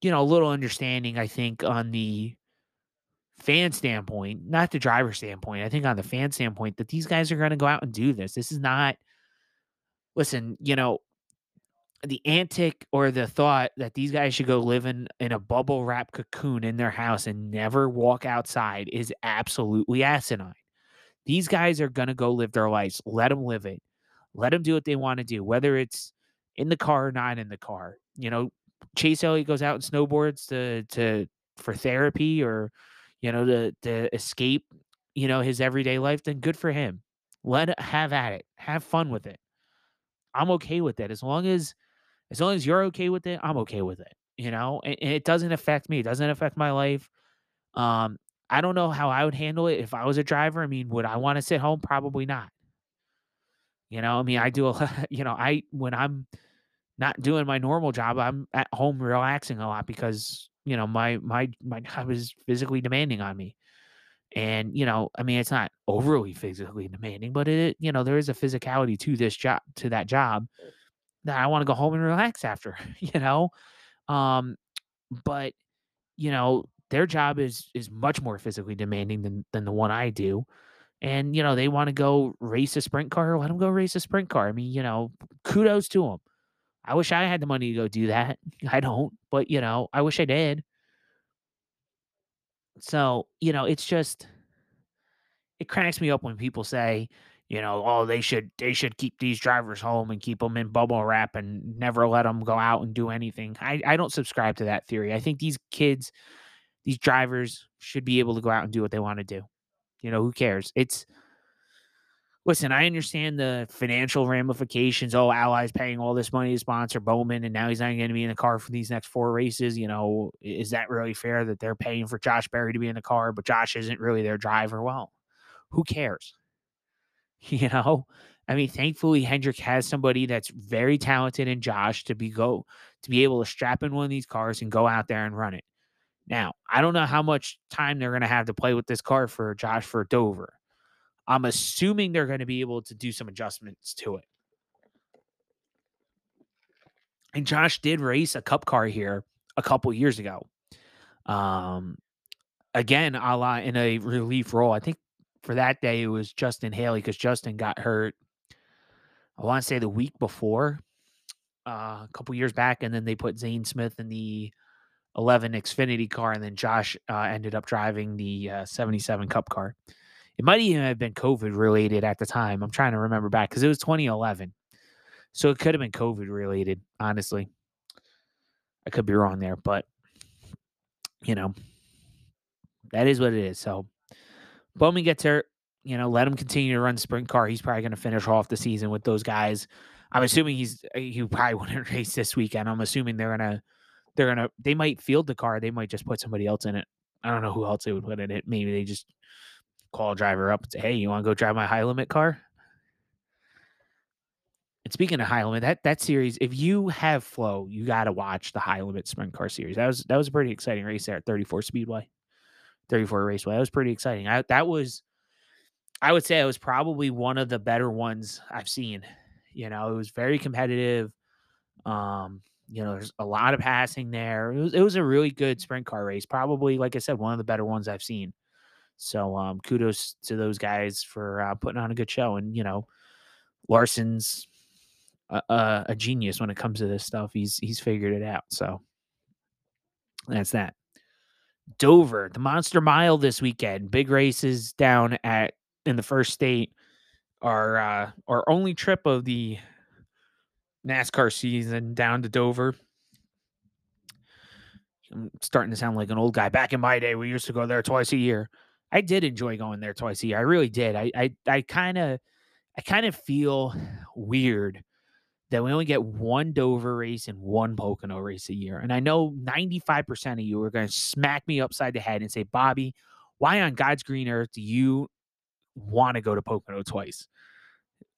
you know, a little understanding, I think, on the fan standpoint, not the driver standpoint. I think on the fan standpoint, that these guys are going to go out and do this. This is not, listen, you know, the antic or the thought that these guys should go live in, in a bubble wrap cocoon in their house and never walk outside is absolutely asinine. These guys are going to go live their lives. Let them live it. Let them do what they want to do, whether it's in the car or not in the car. You know, Chase Elliott goes out and snowboards to to for therapy or you know to to escape you know his everyday life. Then good for him. Let have at it. Have fun with it. I'm okay with it as long as as long as you're okay with it, I'm okay with it. You know, and, and it doesn't affect me. It doesn't affect my life. Um, I don't know how I would handle it if I was a driver. I mean, would I want to sit home? Probably not. You know, I mean, I do a lot, you know, I when I'm not doing my normal job, I'm at home relaxing a lot because, you know, my my my job is physically demanding on me. And, you know, I mean, it's not overly physically demanding, but it, you know, there is a physicality to this job, to that job that I want to go home and relax after, you know? Um, but, you know, their job is is much more physically demanding than than the one I do. And, you know, they want to go race a sprint car, let them go race a sprint car. I mean, you know, kudos to them. I wish I had the money to go do that. I don't, but you know, I wish I did. So, you know, it's just it cracks me up when people say, you know, oh, they should they should keep these drivers home and keep them in bubble wrap and never let them go out and do anything. I, I don't subscribe to that theory. I think these kids, these drivers should be able to go out and do what they want to do. You know, who cares? It's listen, I understand the financial ramifications. Oh, Ally's paying all this money to sponsor Bowman, and now he's not going to be in the car for these next four races. You know, is that really fair that they're paying for Josh Berry to be in the car, but Josh isn't really their driver? Well, who cares? You know, I mean, thankfully Hendrick has somebody that's very talented in Josh to be go to be able to strap in one of these cars and go out there and run it. Now, I don't know how much time they're going to have to play with this car for Josh for Dover. I'm assuming they're going to be able to do some adjustments to it. And Josh did race a cup car here a couple years ago. Um, again, a la in a relief role. I think for that day it was Justin Haley because Justin got hurt. I want to say the week before, uh, a couple years back, and then they put Zane Smith in the 11 Xfinity car, and then Josh uh, ended up driving the uh, 77 Cup car. It might even have been COVID related at the time. I'm trying to remember back because it was 2011, so it could have been COVID related. Honestly, I could be wrong there, but you know, that is what it is. So Bowman gets hurt. You know, let him continue to run sprint car. He's probably going to finish off the season with those guys. I'm assuming he's he probably wouldn't race this weekend. I'm assuming they're gonna they're gonna they might field the car. They might just put somebody else in it. I don't know who else they would put in it. Maybe they just call a driver up and say, "Hey, you want to go drive my high limit car?" And speaking of high limit, that that series, if you have flow, you got to watch the high limit sprint car series. That was that was a pretty exciting race there at 34 Speedway. 34 Raceway. That was pretty exciting. I, that was, I would say, it was probably one of the better ones I've seen. You know, it was very competitive. Um, you know, there's a lot of passing there. It was, it was a really good sprint car race. Probably, like I said, one of the better ones I've seen. So, um, kudos to those guys for uh, putting on a good show. And you know, Larson's a, a, a genius when it comes to this stuff. He's he's figured it out. So that's that. Dover, the Monster Mile this weekend. Big races down at in the first state. Our uh, our only trip of the NASCAR season down to Dover. I'm starting to sound like an old guy. Back in my day, we used to go there twice a year. I did enjoy going there twice a year. I really did. I I kind of I kind of feel weird that we only get one Dover race and one Pocono race a year. And I know 95% of you are going to smack me upside the head and say, Bobby, why on God's green earth do you want to go to Pocono twice?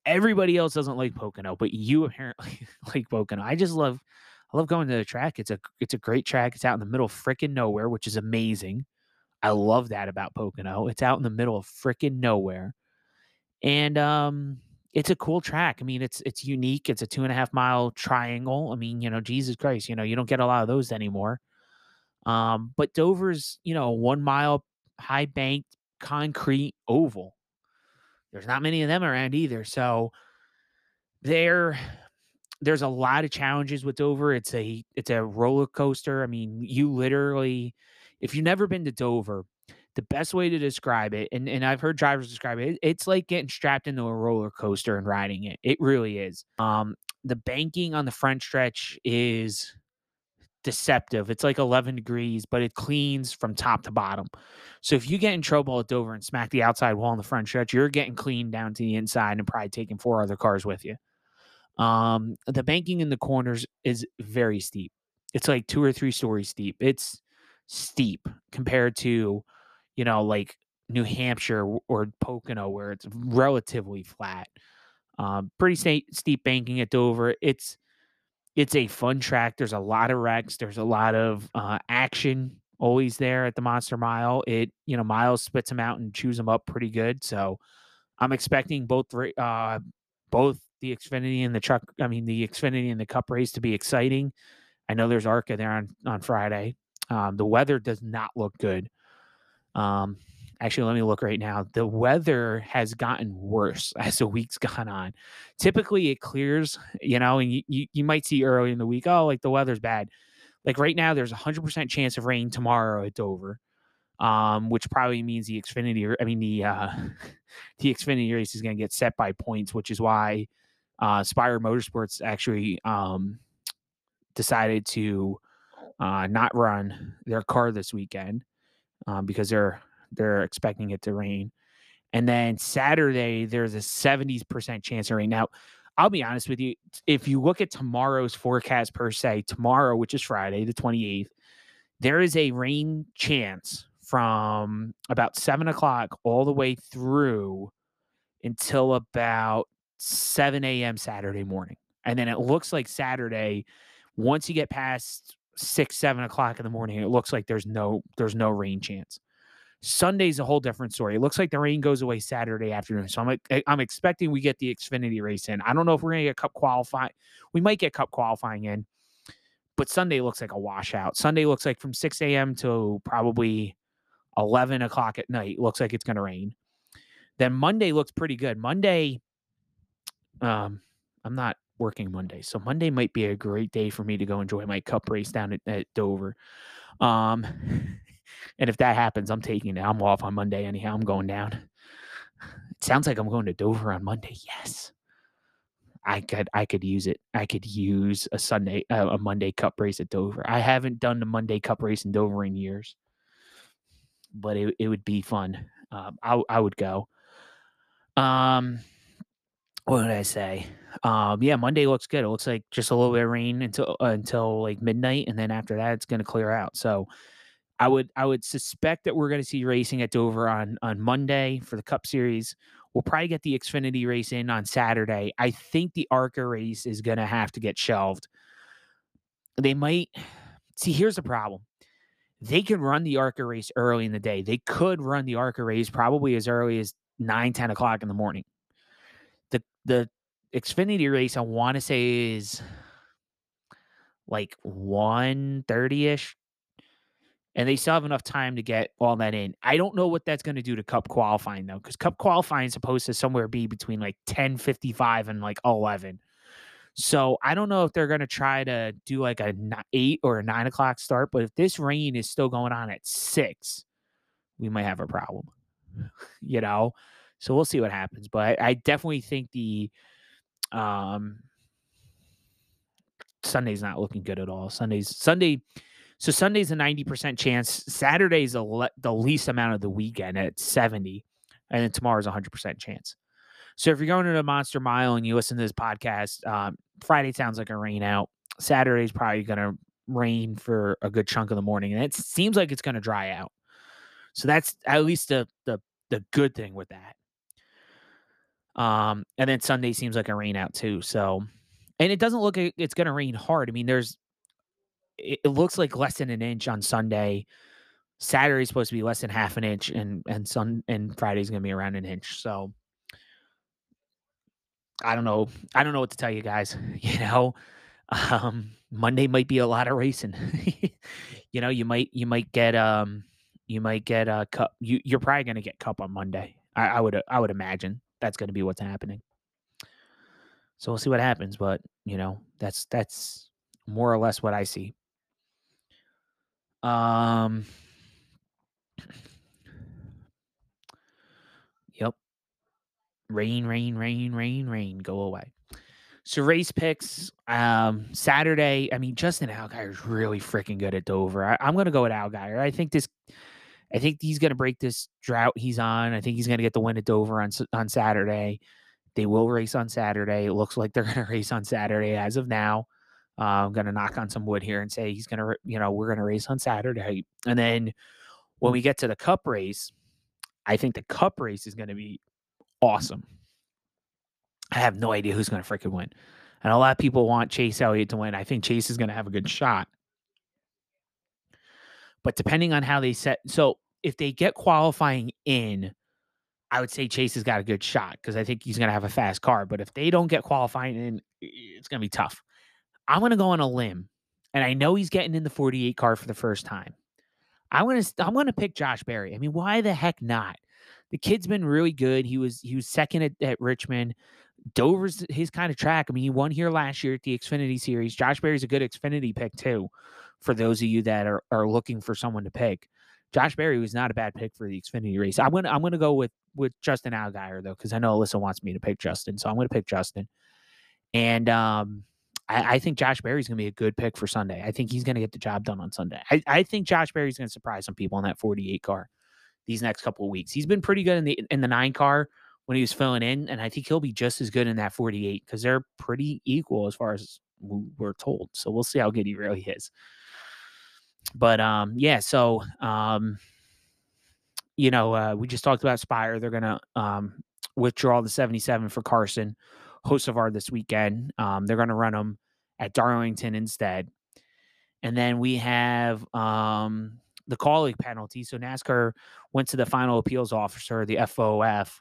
Everybody else doesn't like Pocono, but you apparently like Pocono. I just love I love going to the track. It's a it's a great track. It's out in the middle of freaking nowhere, which is amazing. I love that about Pocono. It's out in the middle of freaking nowhere. And um it's a cool track. I mean, it's it's unique. It's a two and a half mile triangle. I mean, you know, Jesus Christ, you know, you don't get a lot of those anymore. Um, but Dover's, you know, one mile high banked concrete oval. There's not many of them around either. So there there's a lot of challenges with Dover. It's a it's a roller coaster. I mean, you literally if you've never been to Dover, the best way to describe it, and, and I've heard drivers describe it, it's like getting strapped into a roller coaster and riding it. It really is. Um, the banking on the front stretch is deceptive. It's like 11 degrees, but it cleans from top to bottom. So if you get in trouble at Dover and smack the outside wall on the front stretch, you're getting cleaned down to the inside and probably taking four other cars with you. Um, the banking in the corners is very steep. It's like two or three stories steep. It's steep compared to you know, like New Hampshire or Pocono, where it's relatively flat. Um, pretty steep, steep banking at Dover. It's it's a fun track. There's a lot of wrecks. There's a lot of uh, action always there at the Monster Mile. It you know Miles spits them out and chews them up pretty good. So I'm expecting both uh, both the Xfinity and the truck. I mean the Xfinity and the Cup race to be exciting. I know there's ARCA there on on Friday. Um, the weather does not look good. Um, actually, let me look right now. The weather has gotten worse as the week's gone on. Typically, it clears, you know, and you, you, you might see early in the week, oh, like the weather's bad. Like right now, there's a 100% chance of rain tomorrow at Dover. um, which probably means the Xfinity. I mean the uh, the Xfinity race is going to get set by points, which is why uh, Spire Motorsports actually um, decided to uh, not run their car this weekend um, because they're they're expecting it to rain. And then Saturday, there's a 70% chance of rain. Now, I'll be honest with you. If you look at tomorrow's forecast per se, tomorrow, which is Friday, the 28th, there is a rain chance from about seven o'clock all the way through until about 7 a.m. Saturday morning. And then it looks like Saturday, once you get past six, seven o'clock in the morning, it looks like there's no there's no rain chance. Sunday's a whole different story. It looks like the rain goes away Saturday afternoon. So I'm I'm expecting we get the Xfinity race in. I don't know if we're gonna get cup qualifying. We might get cup qualifying in, but Sunday looks like a washout. Sunday looks like from 6 a.m. to probably 11 o'clock at night. Looks like it's gonna rain. Then Monday looks pretty good. Monday, um, I'm not working Monday, so Monday might be a great day for me to go enjoy my cup race down at, at Dover. Um, and if that happens, I'm taking it. I'm off on Monday anyhow. I'm going down. It sounds like I'm going to Dover on Monday. Yes. I could I could use it. I could use a Sunday uh, a Monday Cup race at Dover. I haven't done the Monday Cup race in Dover in years, but it it would be fun. Um, I I would go. Um, what did I say? Um, yeah, Monday looks good. It looks like just a little bit of rain until uh, until like midnight, and then after that, it's going to clear out. So, I would I would suspect that we're going to see racing at Dover on on Monday for the Cup Series. We'll probably get the Xfinity race in on Saturday. I think the ARCA race is going to have to get shelved. They might see. Here's the problem: they can run the ARCA race early in the day. They could run the ARCA race probably as early as 9, 10 o'clock in the morning. The the Xfinity race, I want to say is like 1 30 ish, and they still have enough time to get all that in. I don't know what that's going to do to Cup qualifying though, because Cup qualifying is supposed to somewhere be between like ten fifty five and like eleven. So I don't know if they're going to try to do like a eight or a nine o'clock start, but if this rain is still going on at six, we might have a problem. You know, so we'll see what happens. But I, I definitely think the um Sunday's not looking good at all. Sunday's Sunday so Sunday's a 90% chance. Saturday's a le- the least amount of the weekend at 70. And then tomorrow's a 100% chance. So if you're going to the Monster Mile and you listen to this podcast, um, Friday sounds like a rain out. Saturday's probably going to rain for a good chunk of the morning. And it seems like it's going to dry out. So that's at least the, the, the good thing with that. Um, and then Sunday seems like a rain out too. So, and it doesn't look like it's going to rain hard. I mean, there's it, it looks like less than an inch on Sunday. Saturday's supposed to be less than half an inch, and and Sun and Friday's gonna be around an inch. So I don't know. I don't know what to tell you guys. You know, um, Monday might be a lot of racing. you know, you might you might get um you might get a cup. You you're probably gonna get cup on Monday. I, I would I would imagine that's gonna be what's happening. So we'll see what happens, but you know that's that's more or less what I see. Um. Yep. Rain, rain, rain, rain, rain. Go away. So race picks. Um, Saturday. I mean, Justin Allgaier is really freaking good at Dover. I, am gonna go with Allgaier. I think this. I think he's gonna break this drought he's on. I think he's gonna get the win at Dover on on Saturday. They will race on Saturday. It looks like they're gonna race on Saturday as of now. Uh, I'm going to knock on some wood here and say he's going to, you know, we're going to race on Saturday. And then when we get to the cup race, I think the cup race is going to be awesome. I have no idea who's going to freaking win. And a lot of people want Chase Elliott to win. I think Chase is going to have a good shot. But depending on how they set, so if they get qualifying in, I would say Chase has got a good shot because I think he's going to have a fast car. But if they don't get qualifying in, it's going to be tough. I'm going to go on a limb, and I know he's getting in the 48 car for the first time. I'm going to I'm going to pick Josh Berry. I mean, why the heck not? The kid's been really good. He was he was second at, at Richmond. Dover's his kind of track. I mean, he won here last year at the Xfinity Series. Josh Berry's a good Xfinity pick too, for those of you that are are looking for someone to pick. Josh Berry was not a bad pick for the Xfinity race. I'm gonna I'm gonna go with with Justin Allgaier though, because I know Alyssa wants me to pick Justin, so I'm gonna pick Justin. And um, I, I, think Josh Berry's gonna be a good pick for Sunday. I think he's gonna get the job done on Sunday. I, I think Josh Berry's gonna surprise some people in that 48 car these next couple of weeks. He's been pretty good in the in the nine car when he was filling in, and I think he'll be just as good in that 48 because they're pretty equal as far as we're told. So we'll see how good he really is. But um, yeah, so um, you know, uh, we just talked about Spire. They're gonna um withdraw the 77 for Carson Hocevar this weekend. Um, they're gonna run them at Darlington instead. And then we have um the Kaulig penalty. So NASCAR went to the final appeals officer, the FOF,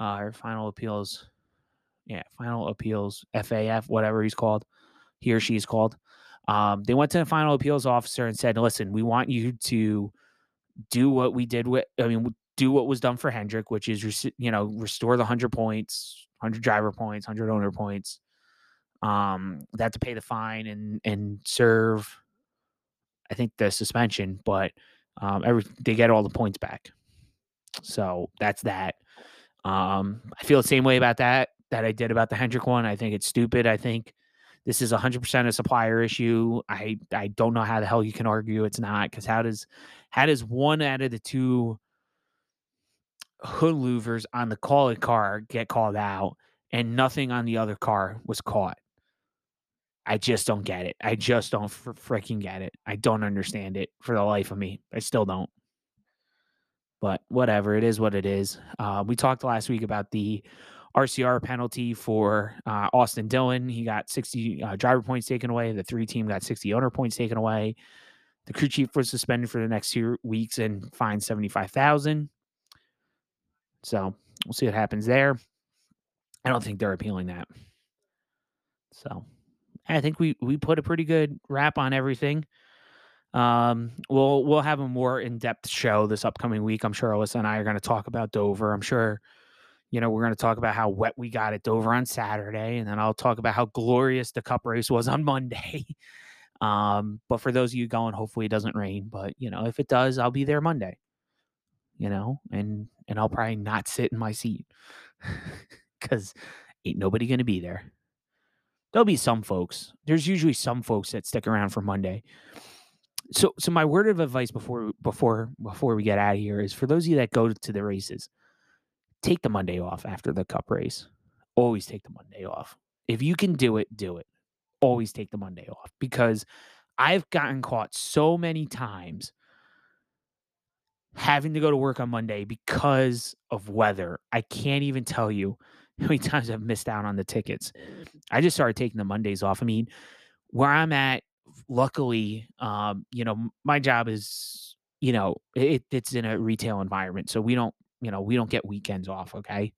uh, or final appeals, yeah, final appeals, FAF, whatever he's called, he or she is called. Um, they went to the final appeals officer and said, listen, we want you to do what we did with, I mean, do what was done for Hendrick, which is, you know, restore the 100 points, 100 driver points, 100 owner points. Um, they have to pay the fine and, and serve, I think, the suspension, but um, every, they get all the points back. So that's that. Um, I feel the same way about that that I did about the Hendrick one. I think it's stupid. I think this is 100% a supplier issue. I I don't know how the hell you can argue it's not because how does how does one out of the two hood louvers on the Kaulig car get called out and nothing on the other car was caught? I just don't get it. I just don't fr- freaking get it. I don't understand it for the life of me. I still don't. But whatever, it is what it is. Uh, we talked last week about the RCR penalty for uh, Austin Dillon. He got 60 uh, driver points taken away. The three team got 60 owner points taken away. The crew chief was suspended for the next two weeks and fined 75,000. So we'll see what happens there. I don't think they're appealing that. So I think we we put a pretty good wrap on everything. Um, we'll we'll have a more in depth show this upcoming week. I'm sure Alyssa and I are going to talk about Dover. I'm sure you know, we're going to talk about how wet we got at Dover on Saturday, and then I'll talk about how glorious the cup race was on Monday. um, but for those of you going, hopefully it doesn't rain. But you know, if it does, I'll be there Monday. You know, and and I'll probably not sit in my seat because ain't nobody to be there. There'll be some folks. There's usually some folks that stick around for Monday. So, so my word of advice before before before we get out of here is for those of you that go to the races take the Monday off after the cup race. Always take the Monday off. If you can do it, do it. Always take the Monday off because I've gotten caught so many times having to go to work on Monday because of weather. I can't even tell you how many times I've missed out on the tickets. I just started taking the Mondays off. I mean, where I'm at, luckily, um, you know, my job is, you know, it, it's in a retail environment. So we don't you know, we don't get weekends off, okay?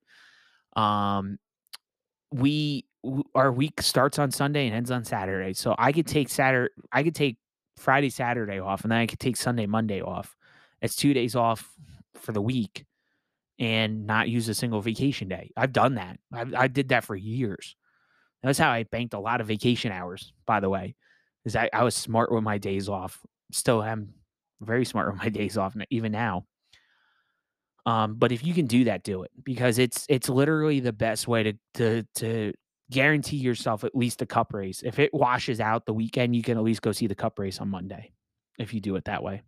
Um we our week starts on Sunday and ends on Saturday. So I could take Saturday I could take Friday, Saturday off and then I could take Sunday, Monday off. It's 2 days off for the week and not use a single vacation day. I've done that. I, I did that for years. That's how I banked a lot of vacation hours, by the way. Is I, I was smart with my days off. Still am very smart with my days off even now. Um, but if you can do that, do it because it's it's literally the best way to to to guarantee yourself at least a cup race. If it washes out the weekend, you can at least go see the cup race on Monday if you do it that way.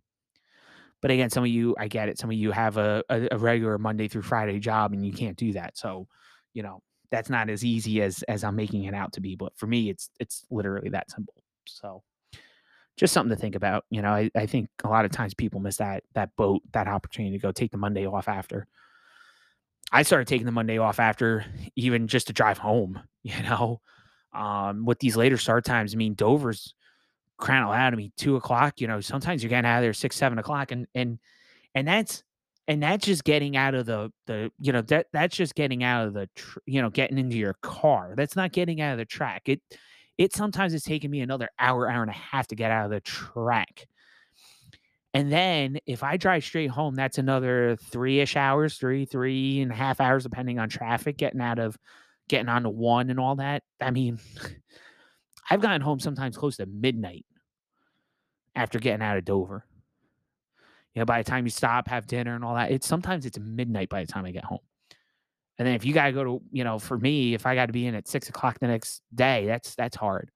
But again, some of you, I get it. Some of you have a, a, a regular Monday through Friday job and you can't do that. So, you know, that's not as easy as as I'm making it out to be. But for me, it's it's literally that simple. So just something to think about. You know, I, I think a lot of times people miss that that boat, that opportunity to go take the Monday off after. I started taking the Monday off after even just to drive home, you know. Um, with these later start times, I mean, Dover's to me two o'clock. You know, sometimes you're getting out of there six, seven o'clock, and and and that's and that's just getting out of the the you know that that's just getting out of the tr- you know getting into your car. That's not getting out of the track. It it sometimes has taken me another hour, hour and a half to get out of the track. And then if I drive straight home, that's another three ish hours, three, three and a half hours, depending on traffic, getting out of getting on to one and all that. I mean, I've gotten home sometimes close to midnight after getting out of Dover. you know, by the time you stop, have dinner and all that, it's sometimes it's midnight by the time I get home. And then if you gotta go to, you know, for me, if I got to be in at six o'clock the next day, that's that's hard.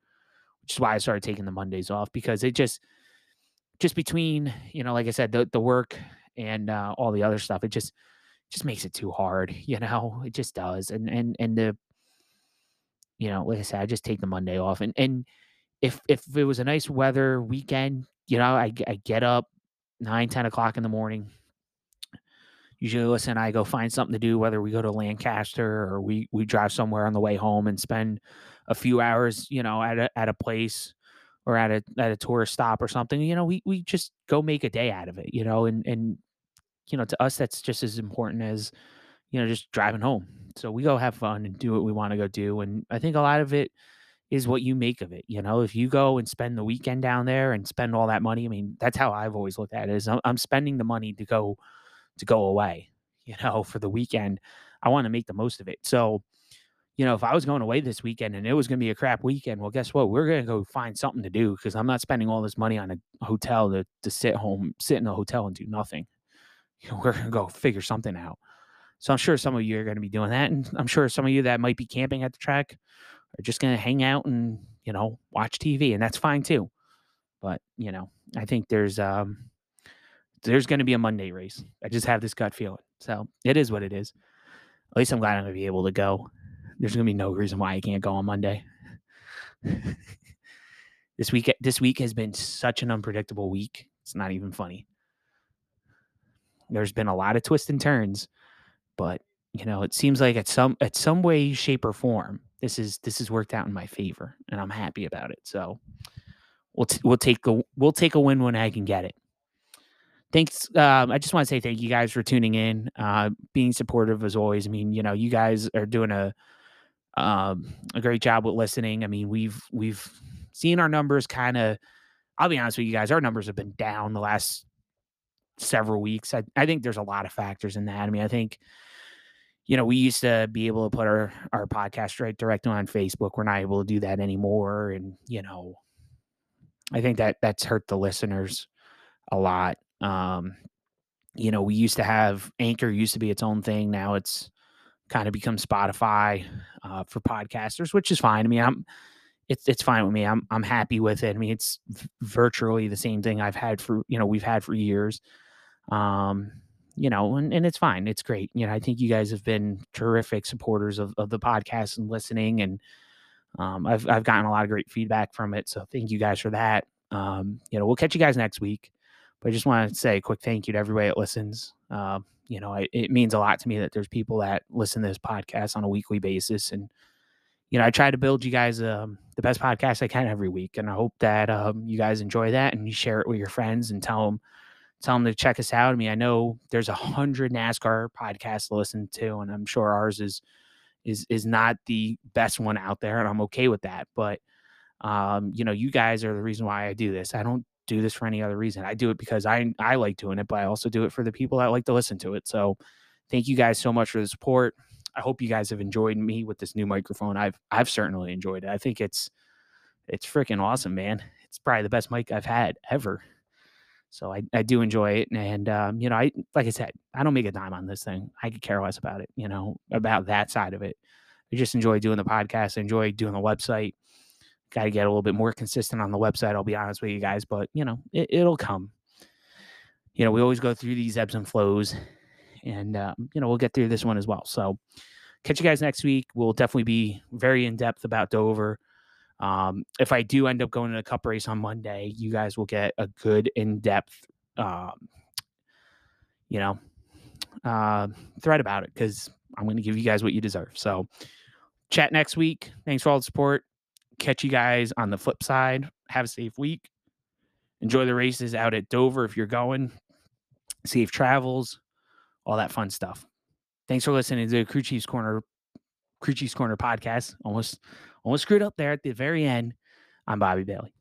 Which is why I started taking the Mondays off because it just just between, you know, like I said, the the work and uh, all the other stuff, it just just makes it too hard, you know. It just does. And and and the you know, like I said, I just take the Monday off. And and if if it was a nice weather weekend, you know, I I get up nine, 10 o'clock in the morning. Usually, listen, I go find something to do, whether we go to Lancaster or we we drive somewhere on the way home and spend a few hours, you know, at a at a place or at a at a tourist stop or something. You know, we we just go make a day out of it, you know, and and you know, to us that's just as important as, you know, just driving home. So we go have fun and do what we want to go do. And I think a lot of it is what you make of it. You know, if you go and spend the weekend down there and spend all that money, I mean, that's how I've always looked at it is I'm, spending the money to go to go away, you know, for the weekend. I want to make the most of it. So, you know, if I was going away this weekend and it was going to be a crap weekend, well, guess what? We're going to go find something to do because I'm not spending all this money on a hotel to, to sit home, sit in a hotel and do nothing. We're going to go figure something out. So I'm sure some of you are going to be doing that. And I'm sure some of you that might be camping at the track are just going to hang out and, you know, watch TV. And that's fine too. But, you know, I think there's, um, there's going to be a Monday race. I just have this gut feeling. So it is what it is. At least I'm glad I'm going to be able to go. There's going to be no reason why I can't go on Monday. this week, this week has been such an unpredictable week. It's not even funny. There's been a lot of twists and turns, but you know, it seems like at some at some way, shape, or form, this is this has worked out in my favor, and I'm happy about it. So we'll t- we'll take a we'll take a win when I can get it. Thanks. Um, I just want to say thank you guys for tuning in, uh, being supportive as always. I mean, you know, you guys are doing a um, a great job with listening. I mean, we've we've seen our numbers kind of. I'll be honest with you guys, our numbers have been down the last several weeks. I, I think there's a lot of factors in that. I mean, I think you know, we used to be able to put our our podcast right directly on Facebook. We're not able to do that anymore, and you know, I think that that's hurt the listeners a lot. Um, you know, we used to have Anchor used to be its own thing. Now it's kind of become Spotify uh, for podcasters, which is fine. I mean, I'm it's it's fine with me. I'm I'm happy with it. I mean, it's v- virtually the same thing I've had for you know we've had for years. Um, you know, and, and it's fine. It's great. You know, I think you guys have been terrific supporters of, of the podcast and listening. And um, I've, I've gotten a lot of great feedback from it. So thank you guys for that. Um, you know, we'll catch you guys next week. But I just want to say a quick thank you to everybody that listens. Uh, you know, I, it means a lot to me that there's people that listen to this podcast on a weekly basis. And, you know, I try to build you guys um, the best podcast I can every week. And I hope that um, you guys enjoy that and you share it with your friends and tell them tell them to check us out. I mean, I know there's a hundred NASCAR podcasts to listen to, and I'm sure ours is is is not the best one out there, and I'm okay with that. But um, you know, you guys are the reason why I do this. I don't do this for any other reason. I do it because I I like doing it, but I also do it for the people that like to listen to it. So thank you guys so much for the support. I hope you guys have enjoyed me with this new microphone. I've I've certainly enjoyed it. I think it's it's freaking awesome, man. It's probably the best mic I've had ever. So I, I do enjoy it. And, um, you know, I, like I said, I don't make a dime on this thing. I could care less about it, you know, about that side of it. I just enjoy doing the podcast. I enjoy doing the website. Got to get a little bit more consistent on the website. I'll be honest with you guys, but you know, it, it'll come. You know, we always go through these ebbs and flows and, um, you know, we'll get through this one as well. So catch you guys next week. We'll definitely be very in depth about Dover. Um, if I do end up going to a cup race on Monday, you guys will get a good in depth, um, you know, uh, thread about it because I'm going to give you guys what you deserve. So, chat next week. Thanks for all the support. Catch you guys on the flip side. Have a safe week. Enjoy the races out at Dover if you're going. Safe travels, all that fun stuff. Thanks for listening to the Crew Chief's Corner Crew Chief's Corner podcast. Almost almost screwed up there at the very end. I'm Bobby Bailey.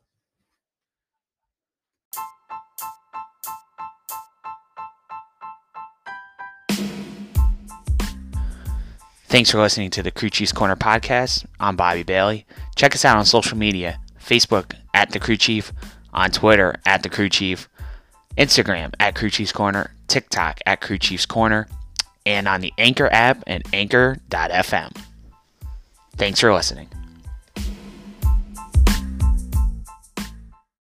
Thanks for listening to the Crew Chief's Corner podcast. I'm Bobby Bailey. Check us out on social media Facebook at The Crew Chief, on Twitter at The Crew Chief. Instagram at Crew Chiefs Corner, TikTok at Crew Chiefs Corner, and on the Anchor app and anchor.fm. Thanks for listening.